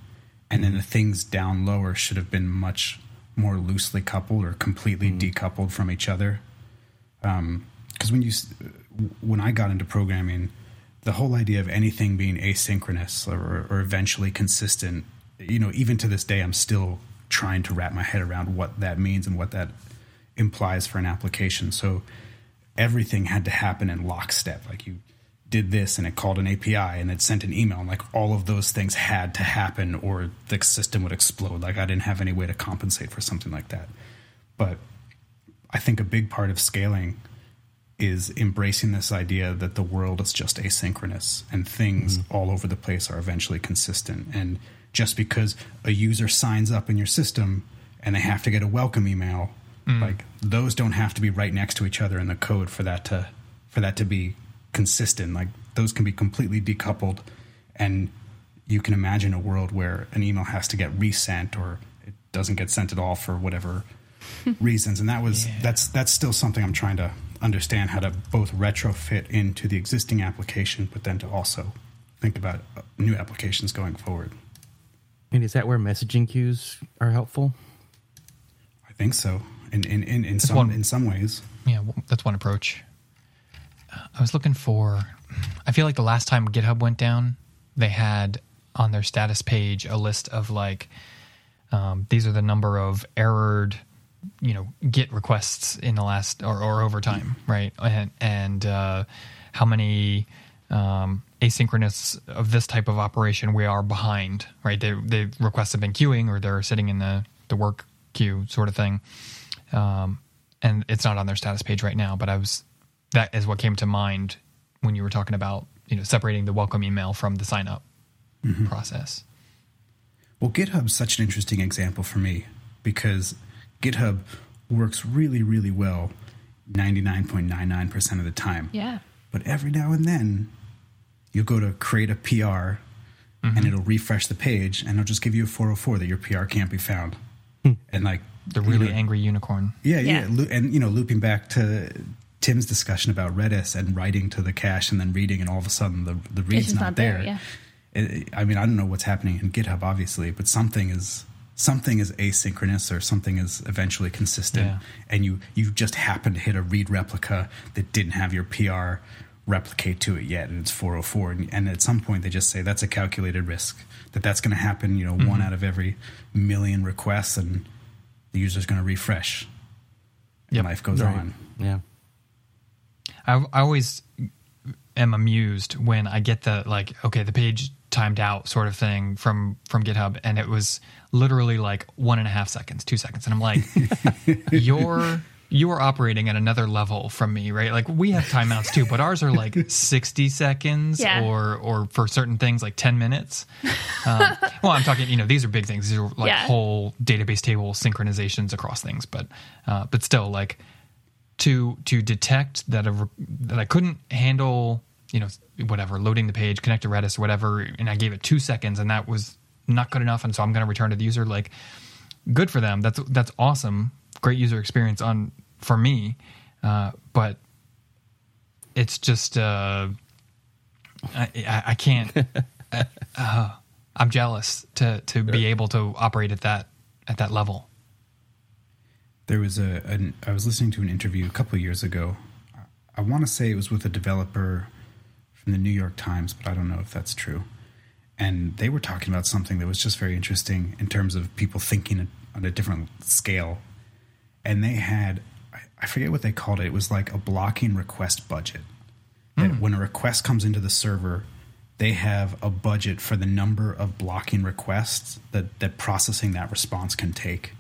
and then the things down lower should have been much more loosely coupled or completely mm. decoupled from each other um, because when you when I got into programming, the whole idea of anything being asynchronous or, or eventually consistent, you know, even to this day, I'm still trying to wrap my head around what that means and what that implies for an application. So everything had to happen in lockstep. Like you did this and it called an API and it sent an email, and like all of those things had to happen or the system would explode. Like I didn't have any way to compensate for something like that. But I think a big part of scaling is embracing this idea that the world is just asynchronous and things mm-hmm. all over the place are eventually consistent. And just because a user signs up in your system and they have to get a welcome email mm. Like those don't have to be right next to each other in the code for that to for that to be consistent. Like those can be completely decoupled, and you can imagine a world where an email has to get resent or it doesn't get sent at all for whatever [LAUGHS] reasons. And that was that's that's still something I'm trying to understand how to both retrofit into the existing application, but then to also think about uh, new applications going forward. I mean, is that where messaging queues are helpful? I think so. In in in, in some one- in some ways. Yeah, that's one approach. Uh, I was looking for. I feel like the last time GitHub went down, they had on their status page a list of like, um, these are the number of errored, you know, Git requests in the last or, or over time, right? And and uh, how many um, asynchronous of this type of operation we are behind, right? They the requests have been queuing or they're sitting in the the work queue sort of thing um, and it's not on their status page right now. But I was that is what came to mind when you were talking about you know separating the welcome email from the sign up process. Well, GitHub's such an interesting example for me because GitHub works really, really well 99.99% of the time. Yeah. But every now and then, you'll go to create a PR and mm-hmm. it'll refresh the page and it'll just give you a 404 that your PR can't be found. Hmm. And like The you really know, angry unicorn. yeah, yeah, Yeah. And you know, looping back to Tim's discussion about Redis and writing to the cache and then reading, and all of a sudden the the read's just not, not there. there, yeah. It- I mean, I don't know what's happening in GitHub, obviously, but something is something is asynchronous or something is eventually consistent, Yeah. and you you just happen to hit a read replica that didn't have your PR replicate to it yet, and it's 404, and, and at some point they just say that's a calculated risk that that's going to happen. You know, Mm-hmm. one out of every million requests, and the user's going to refresh. And Yep. life goes Right. on. Yeah. I, I always am amused when I get the like, okay, the page timed out sort of thing from from GitHub, and it was literally like one and a half seconds, two seconds, and I'm like, [LAUGHS] you're you are operating at another level from me, right? Like we have timeouts too, but ours are like 60 seconds Yeah. or or for certain things like 10 minutes. Um, [LAUGHS] well, I'm talking, you know, these are big things. These are like Yeah. whole database table synchronizations across things, but uh, but still like to to detect that a that I couldn't handle, you know, whatever loading the page, connect to Redis or whatever, and I gave it two seconds, and that was not good enough, and so I'm going to return to the user. Like, good for them. That's that's awesome. Great user experience on for me, uh, but it's just uh, I, I, I can't. uh, [LAUGHS] uh, I'm jealous to to be able to operate at that at that level. There was a an, I was listening to an interview a couple of years ago. I want to say it was with a developer from the New York Times, but I don't know if that's true. And they were talking about something that was just very interesting in terms of people thinking on a different scale. And they had I- forget what they called it. It was like a blocking request budget. That hmm. when a request comes into the server, they have a budget for the number of blocking requests that, that processing that response can take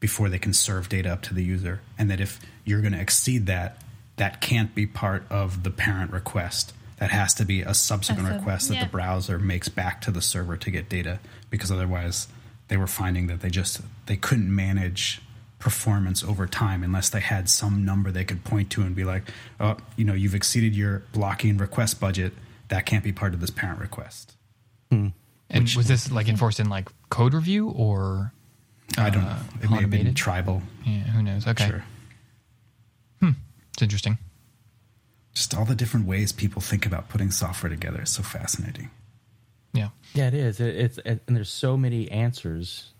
before they can serve data up to the user. And that if you're going to exceed that, that can't be part of the parent request. That has to be a subsequent A request that yeah. the browser makes back to the server to get data because otherwise they were finding that they just they couldn't manage performance over time unless they had some number they could point to and be like, "Oh, you know, you've exceeded your blocking request budget. That can't be part of this parent request." And was this like enforced in like code review or I don't Uh, know. It may have been tribal. yeah, who knows? Okay, Sure. it's interesting. Just all the different ways people think about putting software together is so fascinating. Yeah, Yeah, it is. It, it's and there's so many answers.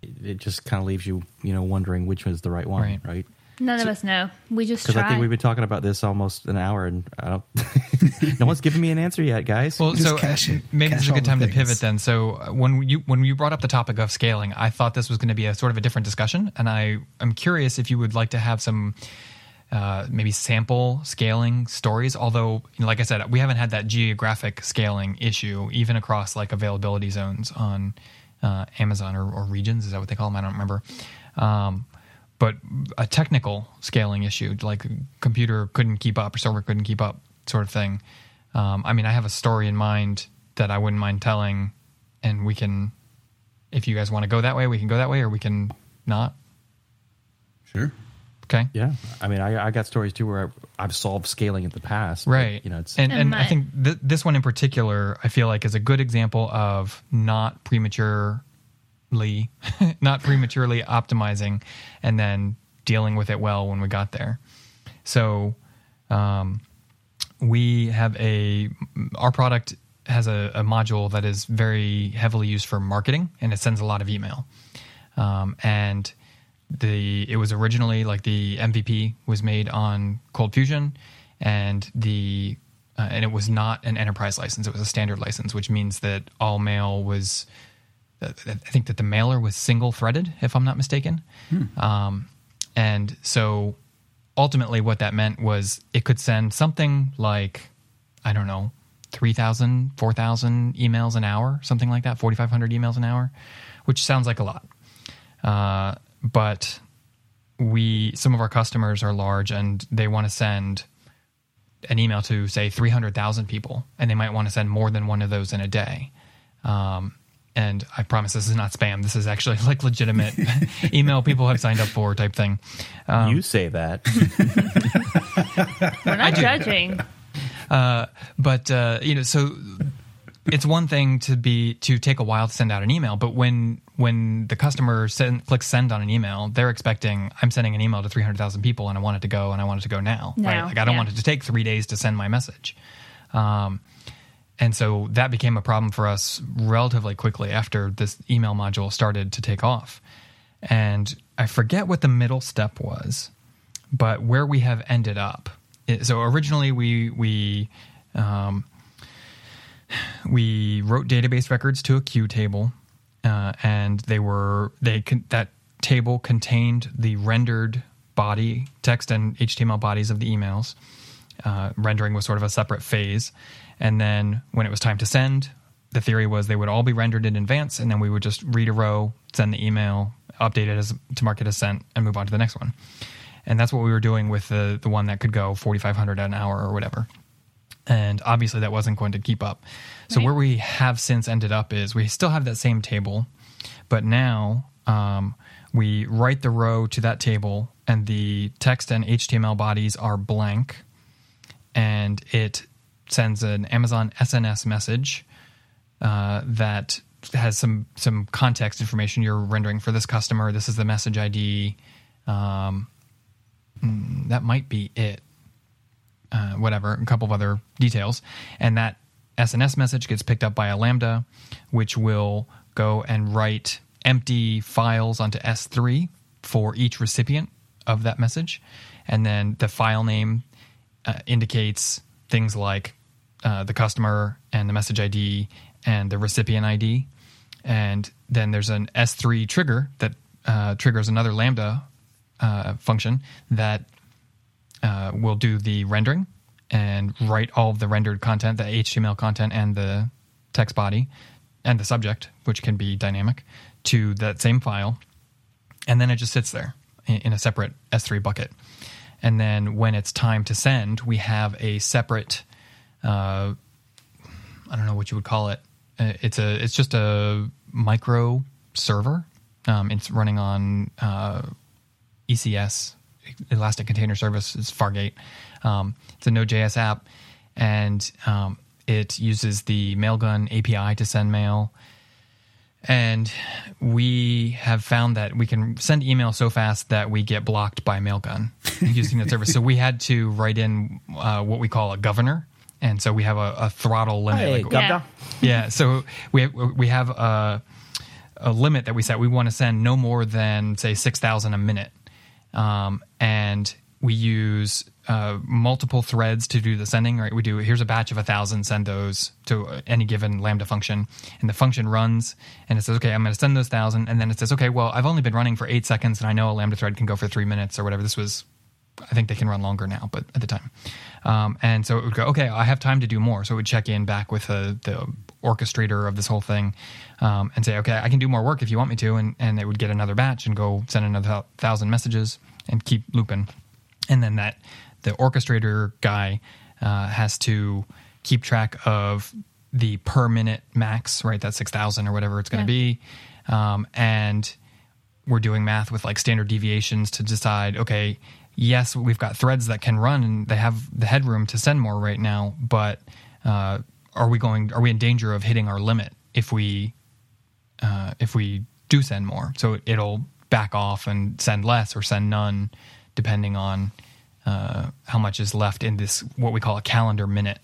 It, it just kind of leaves you, you know, wondering which was the right one, Right. right? None of us know. We just Because. I think we've been talking about this almost an hour, and I don't, [LAUGHS] no one's given me an answer yet, guys. Well, Just so cache uh, it. maybe Cache this is a good time to pivot then. So uh, when you when you brought up the topic of scaling, I thought this was going to be a sort of a different discussion, and I am curious if you would like to have some uh, maybe sample scaling stories. Although, like I said, we haven't had that geographic scaling issue even across like availability zones on uh, Amazon or, or regions. Is that what they call them? I don't remember. Um, but a technical scaling issue, like computer couldn't keep up or server couldn't keep up, sort of thing. Um, I mean, I have a story in mind that I wouldn't mind telling, and we can, if you guys want to go that way, we can go that way, or we can not. Sure. Okay. Yeah, I mean, I, I got stories too where I've, I've solved scaling in the past. but, Right. you know, it's and And and I think th- this one in particular, I feel like is a good example of not prematurely, [LAUGHS] not prematurely optimizing, and then dealing with it well when we got there. So, um, we have a our product has a, a module that is very heavily used for marketing, and it sends a lot of email. Um, and the it was originally like the MVP was made on ColdFusion, and the uh, and it was not an enterprise license; it was a standard license, which means that all mail was. uh, I think that the mailer was single threaded, if I'm not mistaken. Um, and so ultimately, what that meant was it could send something like, I don't know, 3,000, 4,000 emails an hour, something like that, 4,500 emails an hour, which sounds like a lot. Uh, but we, some of our customers are large and they want to send an email to say 300,000 people, and they might want to send more than one of those in a day. Um, and I promise this is not spam. This is actually like legitimate [LAUGHS] email people have signed up for type thing. Um, you say that. [LAUGHS] We're not judging. but uh, you know, so it's one thing to be to take a while to send out an email, but when when the customer send, clicks send on an email, they're expecting I'm sending an email to 300,000 people and I want it to go and I want it to go now, right? Like I don't yeah. want it to take three days to send my message. Um, and so that became a problem for us relatively quickly after this email module started to take off. And I forget what the middle step was, but where we have ended up. it- So originally we we um, we wrote database records to a queue table, uh, and they were they con- that table contained the rendered body text and HTML bodies of the emails. Uh, rendering was sort of a separate phase, and then when it was time to send, the theory was they would all be rendered in advance, and then we would just read a row, send the email, update it as to mark it as sent, and move on to the next one. And that's what we were doing with the the one that could go 4,500 an hour or whatever and obviously that wasn't going to keep up. So Right. where we have since ended up is we still have that same table, but now um, we write the row to that table, and the text and HTML bodies are blank, and it sends an Amazon SNS message uh, that has some some context information you're rendering for this customer. This is the message ID. Um, mm, that might be it uh, whatever, a couple of other details. And that SNS message gets picked up by a Lambda, which will go and write empty files onto S3 for each recipient of that message. And then the file name uh, indicates things like uh, the customer and the message ID and the recipient ID. And then there's an S3 trigger that uh, triggers another Lambda uh, function that uh, will do the rendering and write all of the rendered content, the HTML content and the text body and the subject, which can be dynamic, to that same file. And then it just sits there in, a separate S3 bucket. And then when it's time to send, we have a separate, uh, I don't know what you would call it. Uh, It's a, it's just a micro server. Um, it's running on uh, ECS, Elastic Container Service, is Fargate. Um, it's a Node.js app, and um, it uses the Mailgun API to send mail. And we have found that we can send email so fast that we get blocked by Mailgun [LAUGHS] using that service. So we had to write in uh, what we call a governor. And so we have a, a throttle limit. Hey, like- Yeah. yeah, so we we have a, a limit that we set. We want to send no more than say six thousand a minute, um, and we use uh, multiple threads to do the sending. Right, we do here's a batch of a thousand. Send those to any given Lambda function, and the function runs, and it says, okay, I'm going to send those thousand, and then it says, okay, well, I've only been running for eight seconds, and I know a Lambda thread can go for three minutes or whatever. This was I think they can run longer now, but at the time. Um, and so it would go, okay, I have time to do more. So it would check in back with the, the orchestrator of this whole thing um, and say, okay, I can do more work if you want me to. And, and it would get another batch and go send another thousand messages and keep looping. And then that the orchestrator guy uh, has to keep track of the per minute max, right? That's 6,000 or whatever it's going to Yeah. be. Um, and we're doing math with like standard deviations to decide, okay, yes, we've got threads that can run and they have the headroom to send more right now, but uh, are we going? Are we in danger of hitting our limit if we uh, if we do send more? So it'll back off and send less or send none, depending on uh, how much is left in this what we call a calendar minute.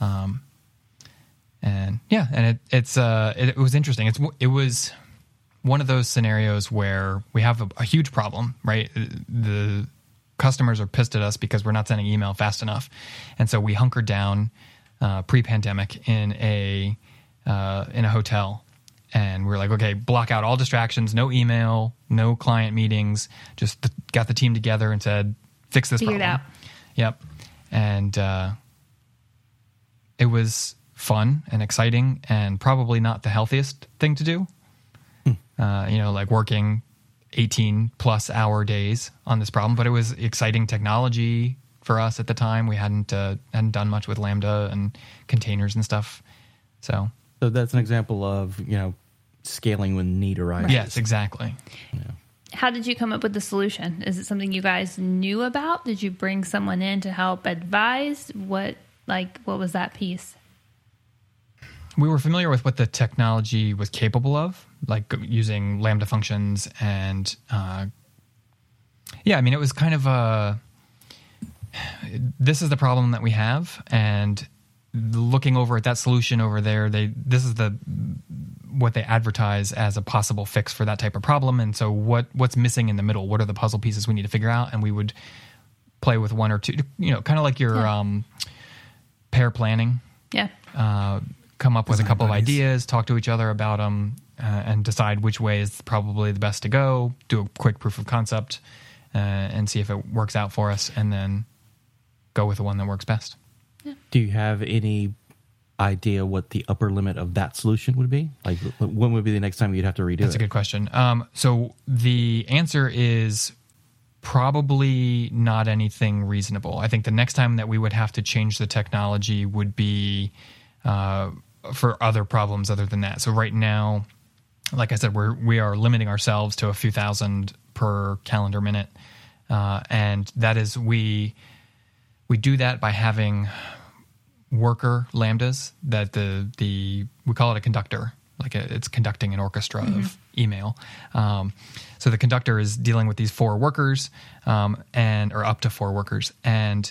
Um, and yeah, and it, it's uh, it, it was interesting. It's it was one of those scenarios where we have a, a huge problem, right? The customers are pissed at us because we're not sending email fast enough, and so we hunkered down uh, pre-pandemic in a uh, in a hotel, and we are like, okay, block out all distractions, no email, no client meetings. Just th- got the team together and said, fix this Figure it problem. out. Yep, and uh, it was fun and exciting, and probably not the healthiest thing to do. Uh, you know, like working 18 plus hour days on this problem, but it was exciting technology for us at the time. We hadn't uh, hadn't done much with Lambda and containers and stuff. So So that's an example of you know scaling when need arises. yes, exactly. How did you come up with the solution? Is it something you guys knew about? Did you bring someone in to help advise? What like what was that piece? we were familiar with what the technology was capable of, like using Lambda functions and uh, yeah, I mean it was kind of a this is the problem that we have and looking over at that solution over there they this is the what they advertise as a possible fix for that type of problem and so what what's missing in the middle what are the puzzle pieces we need to figure out and we would play with one or two you know kind of like your Yeah. um pair planning Yeah. uh, come up with a Design couple of ideas, talk to each other about them, uh, and decide which way is probably the best to go. Do a quick proof of concept uh, and see if it works out for us, and then go with the one that works best. Do you have any idea what the upper limit of that solution would be? Like, when would be the next time you'd have to redo That's it? That's a good question. Um, so the answer is probably not anything reasonable. I think the next time that we would have to change the technology would be uh, for other problems other than that. So right now, like I said, we're we are limiting ourselves to a few thousand per calendar minute, uh, and that is we we do that by having worker lambdas that the the we call it a conductor. Like a, it's conducting an orchestra of email. Um, so the conductor is dealing with these four workers um, and or up to four workers. And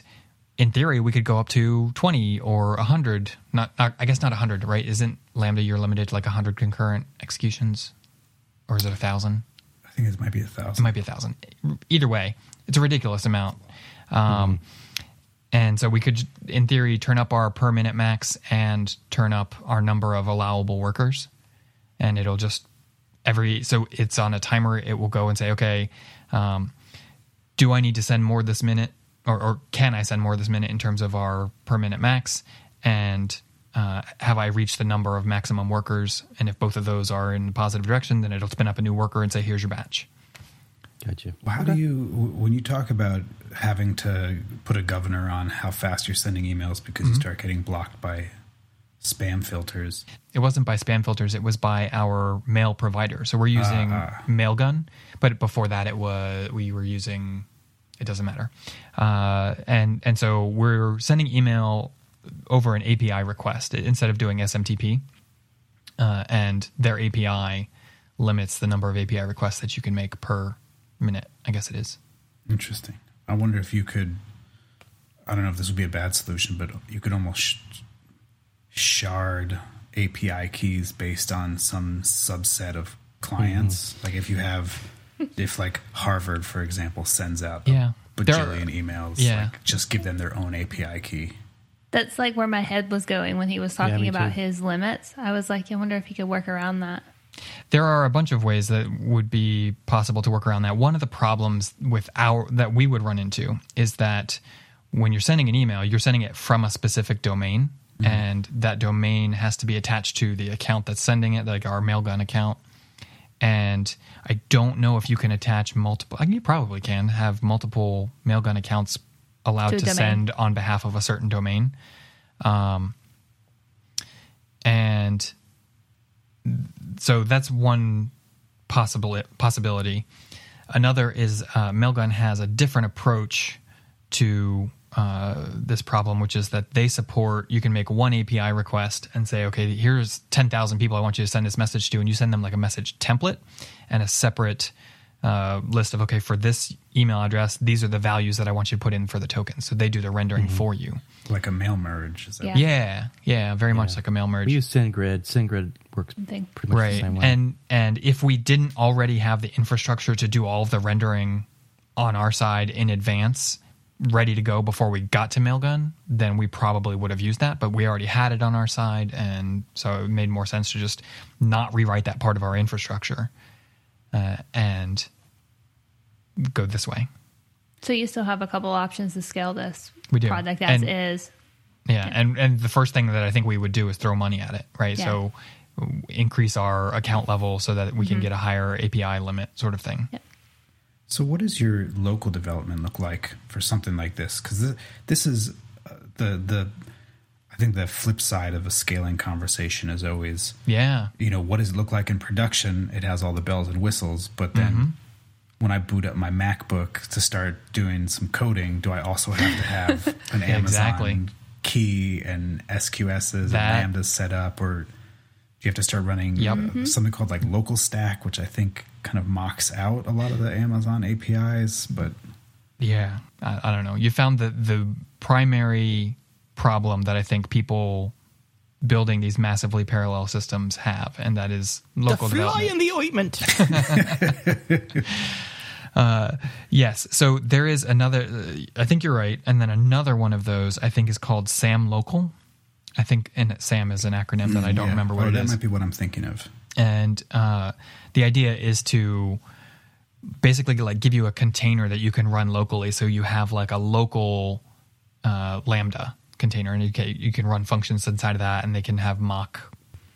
in theory we could go up to 20 or 100 not, not i guess not 100 right? Isn't lambda you're limited to like 100 concurrent executions? Or is it a thousand? I think it might be a thousand. It might be a thousand. Either way, it's a ridiculous amount. Um, And so we could, in theory, turn up our per minute max and turn up our number of allowable workers, and it'll just every so it's on a timer. It will go and say, okay, um, do I need to send more this minute, or, or can I send more this minute in terms of our per minute max, and uh, have I reached the number of maximum workers? And if both of those are in a positive direction, then it'll spin up a new worker and say, here's your batch. Gotcha. Well, How do you, when you talk about having to put a governor on how fast you're sending emails because Mm-hmm. you start getting blocked by spam filters? it wasn't by spam filters it was by our mail provider so we're using Ah. mailgun but before that it was we were using it doesn't matter uh, and and so we're sending email over an api request instead of doing smtp uh, and their api limits the number of api requests that you can make per minute i guess it is Interesting. I wonder if you could. I don't know if this would be a bad solution, but you could almost shard API keys based on some subset of clients. Mm-hmm. Like if you have, if like Harvard, for example, sends out Yeah. a There are- bajillion emails, yeah. like just give them their own API key. That's like where my head was going when he was talking me about too. his limits. I was like, I wonder if he could work around that. There are a bunch of ways that would be possible to work around that. One of the problems with our that we would run into is that when you're sending an email, you're sending it from a specific domain, and that domain has to be attached to the account that's sending it, like our Mailgun account. And I don't know if you can attach multiple. I mean, you probably can have multiple Mailgun accounts allowed To to send on behalf of a certain domain. Um, and so that's one possible possibility. Another is uh, Mailgun has a different approach to uh, this problem, which is that they support. You can make one API request and say, okay, here's ten thousand people I want you to send this message to, and you send them like a message template and a separate uh, list of okay for this email address these are the values that i want you to put in for the token so they do the rendering for you Like a mail merge. Is that Yeah. yeah yeah very much like a mail merge We use SendGrid. SendGrid works Thing. pretty much the right same way. and and if we didn't already have the infrastructure to do all of the rendering on our side in advance ready to go before we got to mailgun then we probably would have used that but we already had it on our side and so it made more sense to just not rewrite that part of our infrastructure uh, and go this way So you still have a couple options to scale this We do. product as And- is. Yeah, and and the first thing that I think we would do is throw money at it, right? Yeah. So increase our account level so that we can get a higher API limit, sort of thing. Yep. So, what does your local development look like for something like this? Because this, this is uh, the the I think the flip side of a scaling conversation is always Yeah, you know what does it look like in production? It has all the bells and whistles, but then Mm-hmm. when I boot up my MacBook to start doing some coding, do I also have to have [LAUGHS] an Amazon Exactly. key and SQSs That- and lambdas set up, or do you have to start running Yep. uh, something called like LocalStack, which I think kind of mocks out a lot of the Amazon APIs, but yeah. I, I don't know. You found the the primary problem that I think people building these massively parallel systems have, and that is local the fly in the ointment. [LAUGHS] [LAUGHS] Yes. So there is another. uh, I think you're right. And then another one of those I think is called SAM Local. I think and SAM is an acronym that I don't Yeah. remember what oh, it that is. might be what I'm thinking of. and uh, the idea is to basically like give you a container that you can run locally so you have like a local uh, lambda container and you can, you can run functions inside of that and they can have mock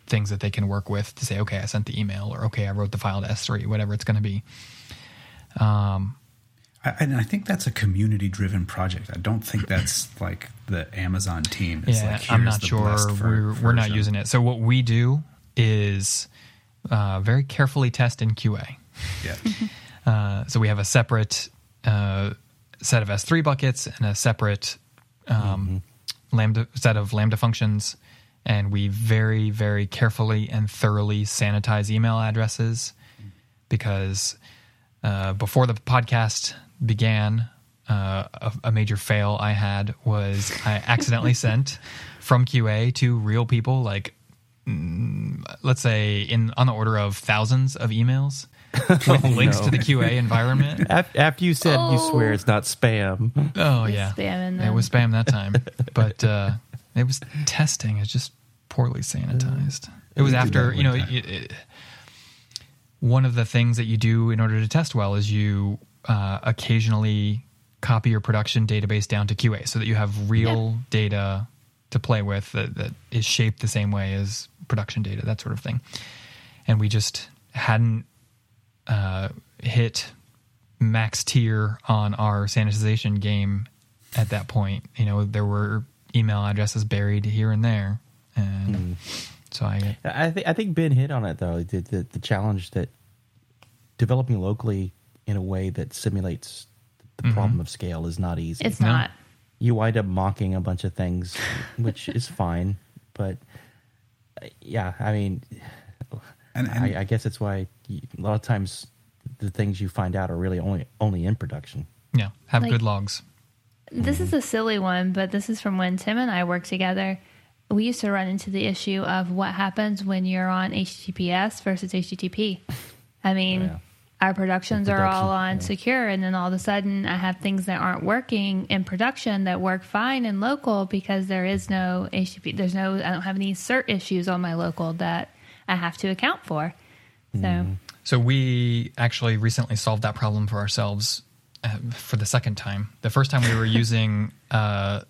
things that they can work with to say okay i sent the email or okay i wrote the file to s3 whatever it's going to be I, and I think that's a community driven project. I don't think that's [CLEARS THROAT] like the Amazon team. It's yeah like, i'm not the sure blessed ver- we're, we're not using it so what we do is uh, very carefully test in qa Yeah. [LAUGHS] Uh, so we have a separate uh, set of S3 buckets and a separate um, lambda set of lambda functions, and we very, very carefully and thoroughly sanitize email addresses because uh, before the podcast began, uh, a, a major fail I had was I accidentally [LAUGHS] sent from QA to real people like mm, let's say in on the order of thousands of emails [LAUGHS] with links no. to the QA environment. [LAUGHS] After you said you Oh. swear it's not spam. Oh yeah, spamming it was spam that time, but uh, it was testing. It's just poorly sanitized. It was after you know. It, it, one of the things that you do in order to test well is you uh, occasionally copy your production database down to QA so that you have real data to play with that, that is shaped the same way as production data, that sort of thing. And we just hadn't uh, hit max tier on our sanitization game at that point. You know, there were email addresses buried here and there, and so I I think I think Ben hit on it though. The, the the challenge that developing locally in a way that simulates the problem of scale is not easy. It's not. you wind up mocking a bunch of things, which [LAUGHS] is fine. But uh, yeah, I mean, And, and I, I guess it's why you, a lot of times the things you find out are really only only in production. yeah have Like- good logs. This is a silly one, but this is from when Tim and I worked together. We used to run into the issue of what happens when you're on HTTPS versus HTTP. I mean, Yeah. Our productions are all on yeah. secure, and then all of a sudden, I have things that aren't working in production that work fine in local because there is no HTTP. There's no, I don't have any cert issues on my local that I have to account for. So, Mm-hmm. So we actually recently solved that problem for ourselves uh, for the second time. The first time we were [LAUGHS] using uh,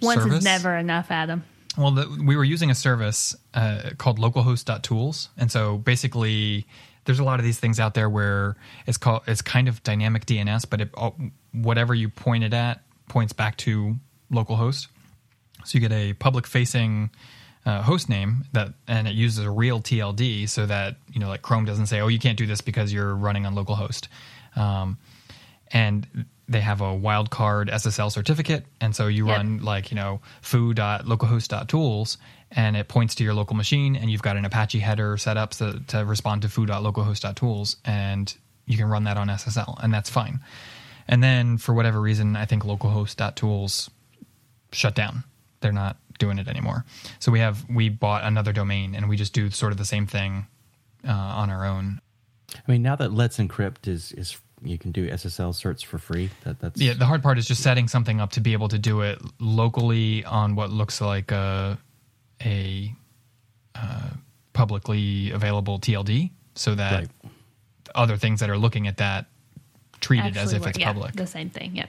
once service. is never enough, Adam. Well, the, we were using a service uh, called localhost.tools, and so basically, there's a lot of these things out there where it's called it's kind of dynamic DNS, but it, whatever you point it at points back to localhost. So you get a public-facing uh, host name that, and it uses a real TLD so that you know, like Chrome doesn't say, "Oh, you can't do this because you're running on localhost." Um, and they have a wildcard SSL certificate, and so you Yep. run like you know foo.localhost.tools, and it points to your local machine, and you've got an Apache header set up so, to respond to foo.localhost.tools, and you can run that on SSL, and that's fine. And then for whatever reason, I think localhost.tools shut down. They're not doing it anymore. So we have we bought another domain, and we just do sort of the same thing uh, on our own. I mean, now that Let's Encrypt is is you can do SSL certs for free. That that's Yeah, the hard part is just setting something up to be able to do it locally on what looks like a a uh, publicly available TLD, so that Right. other things that are looking at that treat it as Actually if work- it's yeah, public. The same thing. Yep.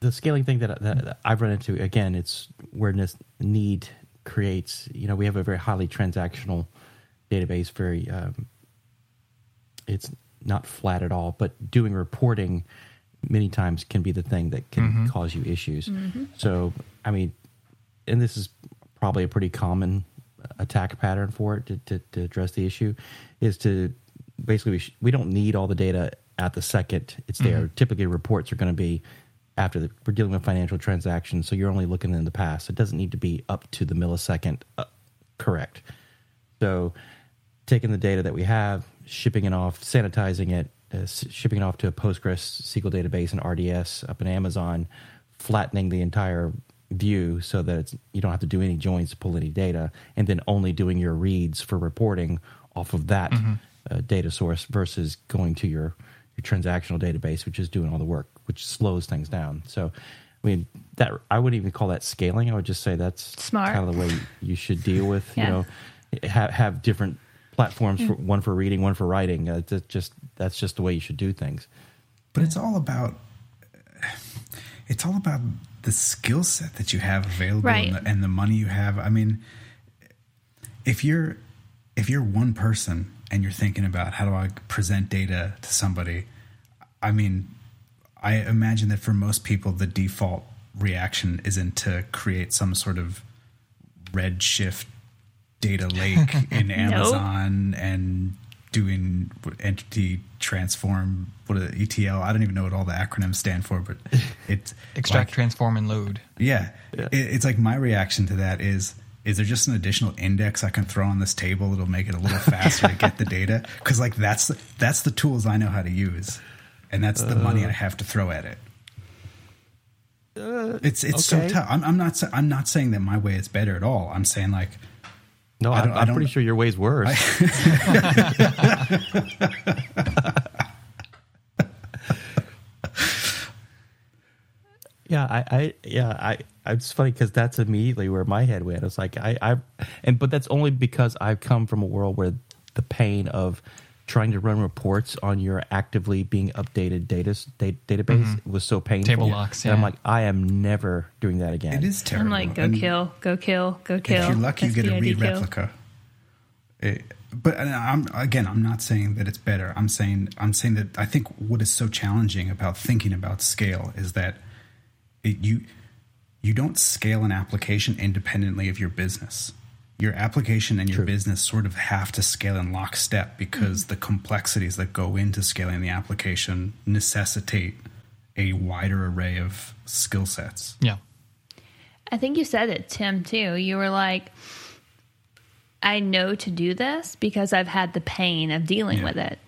the scaling thing that, that, that I've run into again, it's where need creates. You know, we have a very highly transactional database. Very, um, it's not flat at all, but doing reporting many times can be the thing that can cause you issues. So, I mean, and this is probably a pretty common attack pattern for it to, to, to address the issue is to basically we, sh- we don't need all the data at the second it's there. Typically reports are going to be after the, we're dealing with financial transactions so you're only looking in the past. It doesn't need to be up to the millisecond uh, correct. So taking the data that we have shipping it off sanitizing it uh, shipping it off to a postgres sql database and rds up in amazon flattening the entire view so that it's, you don't have to do any joins to pull any data and then only doing your reads for reporting off of that uh, data source versus going to your your transactional database which is doing all the work which slows things down. So i mean that i wouldn't even call that scaling. I would just say that's Smart. kind of the way you should deal with Yeah. you know have, have different platforms for one for reading one for writing. Uh, that just that's just the way you should do things. But it's all about it's all about the skill set that you have available Right. and, the, and the money you have. I mean, if you're if you're one person and you're thinking about how do I present data to somebody, I mean, I imagine that for most people the default reaction isn't to create some sort of redshift data lake [LAUGHS] in Amazon and doing entity transform what is it, ETL. I don't even know what all the acronyms stand for, but [LAUGHS] it's Extract, like- transform, and load. yeah, It, it's like my reaction to that is: is there just an additional index I can throw on this table that'll make it a little faster to get the data? [LAUGHS] Because like that's the, that's the tools I know how to use, and that's the money I have to throw at it. Uh, it's it's okay. so tough. I'm, I'm not I'm not saying that my way is better at all. I'm saying like no I I am I I'm pretty sure your way's worse [LAUGHS] Yeah, I, I yeah, I. It's funny because that's immediately where my head went. It's like I, I, and but that's only because I've come from a world where the pain of trying to run reports on your actively being updated data da- database mm-hmm. was so painful. Table locks, And I'm like, I am never doing that again. it is terrible. I'm like, go And- kill, go kill, go kill. If you're lucky, you get a read replica. It- but and I'm again, I'm not saying that it's better. I'm saying I'm saying that I think what is so challenging about thinking about scale is that it, you you don't scale an application independently of your business. Your application and your business sort of have to scale in lockstep because Mm-hmm. the complexities that go into scaling the application necessitate a wider array of skill sets. Yeah. I think you said it, Tim, too. You were like, I know to do this because I've had the pain of dealing Yeah. with it.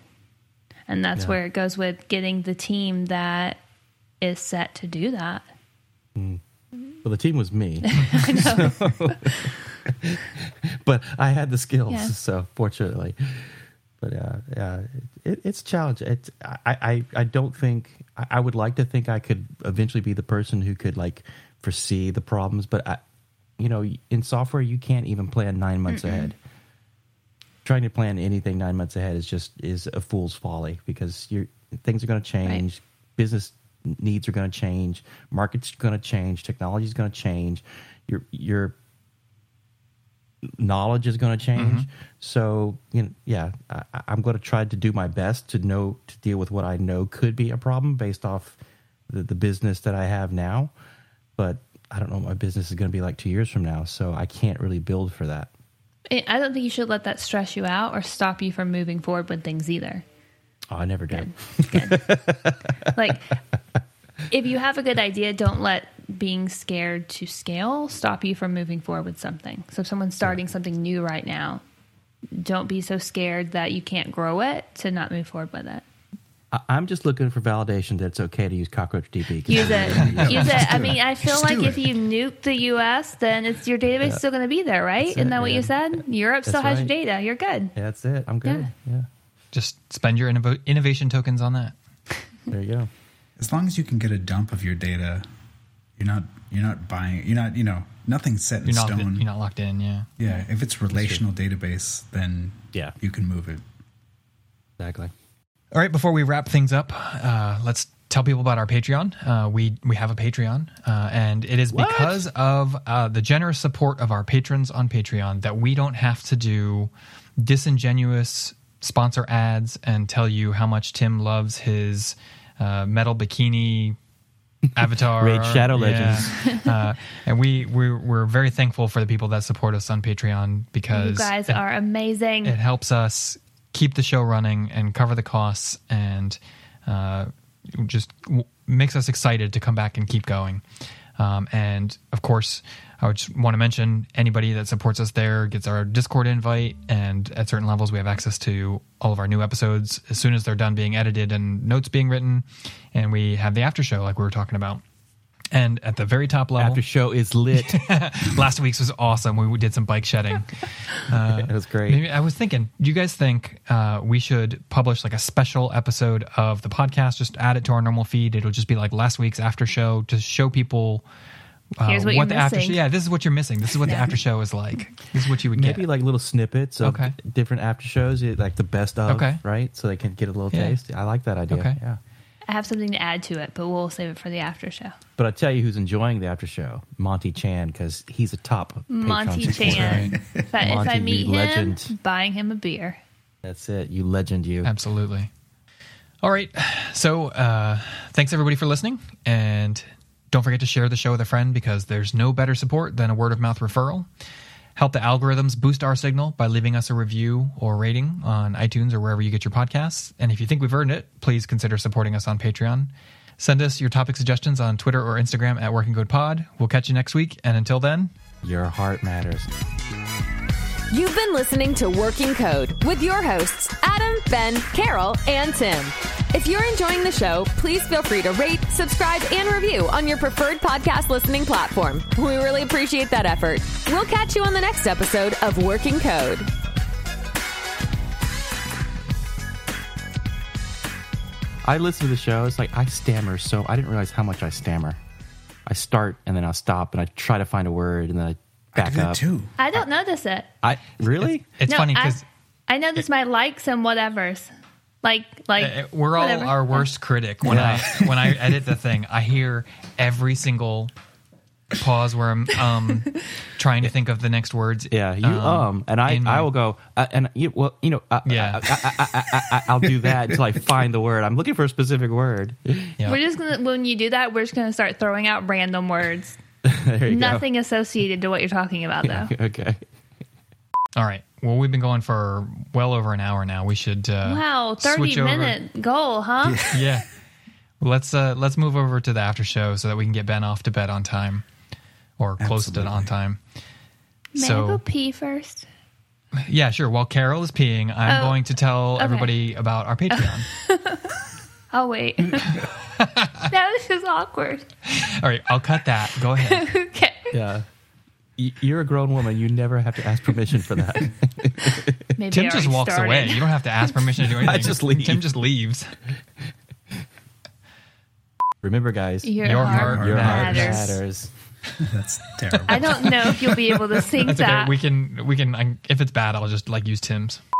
And that's Yeah. where it goes with getting the team that is set to do that. Well, the team was me. [LAUGHS] [LAUGHS] [LAUGHS] but I had the skills, Yeah. so fortunately. But uh, yeah, it, it's challenge. It's I, I I don't think I, I would like to think I could eventually be the person who could like foresee the problems, but I, you know, in software you can't even plan nine months ahead. Trying to plan anything nine months ahead is just is a fool's folly because you're things are going to change, business needs are going to change, markets are going to change, technology is going to change, your your knowledge is going to change. Mm-hmm. So, you know, yeah, I, I'm going to try to do my best to know to deal with what I know could be a problem based off the, the business that I have now. But I don't know what my business is going to be like two years from now, so I can't really build for that. I I don't think you should let that stress you out or stop you from moving forward with things either. Oh, I never did. Good. [LAUGHS] like, if you have a good idea, don't let being scared to scale stop you from moving forward with something. So, if someone's starting something new right now, don't be so scared that you can't grow it to not move forward with it. I, I'm just looking for validation that it's okay to use Cockroach DB. 'cause Use it. [LAUGHS] Use it. I mean, I feel Just like if it. you nuke the U.S., then it's your database is still going to be there, right? That's Isn't it, that what you man. said? Europe still That's has your data. You're good. Yeah, that's it. I'm good. Yeah. Just spend your innovo- innovation tokens on that. There you go. As long as you can get a dump of your data, you're not you're not buying. You're not you know nothing's set in You're not stone. you're not locked in. Yeah. yeah, if it's relational database, then Yeah. you can move it. Exactly. All right, before we wrap things up, uh, let's tell people about our Patreon. Uh, we we have a Patreon, uh, and it is because of uh, the generous support of our patrons on Patreon that we don't have to do disingenuous sponsor ads and tell you how much Tim loves his uh, metal bikini [LAUGHS] avatar Raid Shadow Yeah. Legends. [LAUGHS] uh, and we we're, we're very thankful for the people that support us on Patreon because You guys it- are amazing. it helps us keep the show running and cover the costs and uh, just w- makes us excited to come back and keep going. Um, and of course, I would just want to mention anybody that supports us there gets our Discord invite, and at certain levels, we have access to all of our new episodes as soon as they're done being edited and notes being written. And we have the after show, like we were talking about. And at the very top level, After show is lit. [LAUGHS] last week's was awesome. We did some bike shedding. [LAUGHS] it was great. Maybe I was thinking, do you guys think uh, we should publish like a special episode of the podcast? Just add it to our normal feed. It'll just be like last week's after show to show people. Uh, Here's what you're the after missing. show. Yeah, this is what you're missing. This is what the after show is like. This is what you would Maybe get. like little snippets of Okay. different after shows, like the best of, Okay. right? So they can get a little Yeah. taste. I like that idea. Okay. Yeah. I have something to add to it, but we'll save it for the after show. But I tell you who's enjoying the after show, Monty Chan, because he's a top Patreon Monty supporter. Chan. If I, if Monty, I you meet him, legend. buying him a beer. That's it. You legend, you. Absolutely. All right. So uh, thanks everybody for listening, and don't forget to share the show with a friend because there's no better support than a word of mouth referral. Help the algorithms boost our signal by leaving us a review or rating on iTunes or wherever you get your podcasts. And if you think we've earned it, please consider supporting us on Patreon. Send us your topic suggestions on Twitter or Instagram at Working Code Pod. We'll catch you next week. And until then, Your heart matters. You've been listening to Working Code with your hosts, Adam, Ben, Carol, and Tim. If you're enjoying the show, please feel free to rate, subscribe, and review on your preferred podcast listening platform. We really appreciate that effort. We'll catch you on the next episode of Working Code. I listen to the show. It's like I stammer so I didn't realize how much I stammer. I start and then I'll stop and I try to find a word and then I I back do that up. too. I don't notice it. I really? it's no, funny I, because I notice my likes and whatevers. Like, like Uh, we're all whatever. our worst critic when Yeah. I when I [LAUGHS] edit the thing. I hear every single pause where I'm um trying to think of the next words. Yeah, you um, and I my- I will go uh, and you well you know uh, Yeah. I, I, I, I, I, I'll do that until I find the word. I'm looking for a specific word. Yeah. We're just gonna when you do that, we're just gonna start throwing out random words. [LAUGHS] there you Nothing associated to what you're talking about, though. [LAUGHS] Okay. All right. Well, we've been going for well over an hour now. We should uh, Wow, thirty switch over- minute goal, huh? [LAUGHS] Yeah. Let's uh let's move over to the after show so that we can get Ben off to bed on time or close to on time. May I So- go pee first? Yeah, sure. While Carol is peeing, I'm Oh, going to tell okay. everybody about our Patreon. [LAUGHS] I'll wait. [LAUGHS] that was just awkward. All right, I'll cut that. Go ahead. Okay. Yeah. Y- You're a grown woman. You never have to ask permission for that. [LAUGHS] Maybe Tim I just walks started. away. You don't have to ask permission to do [LAUGHS] anything. I just leave. Tim just leaves. [LAUGHS] Remember, guys, Your, Your heart, heart your heart matters. matters. That's terrible. I don't know if you'll be able to sing That's okay. that. We can we can I, if it's bad, I'll just like use Tim's.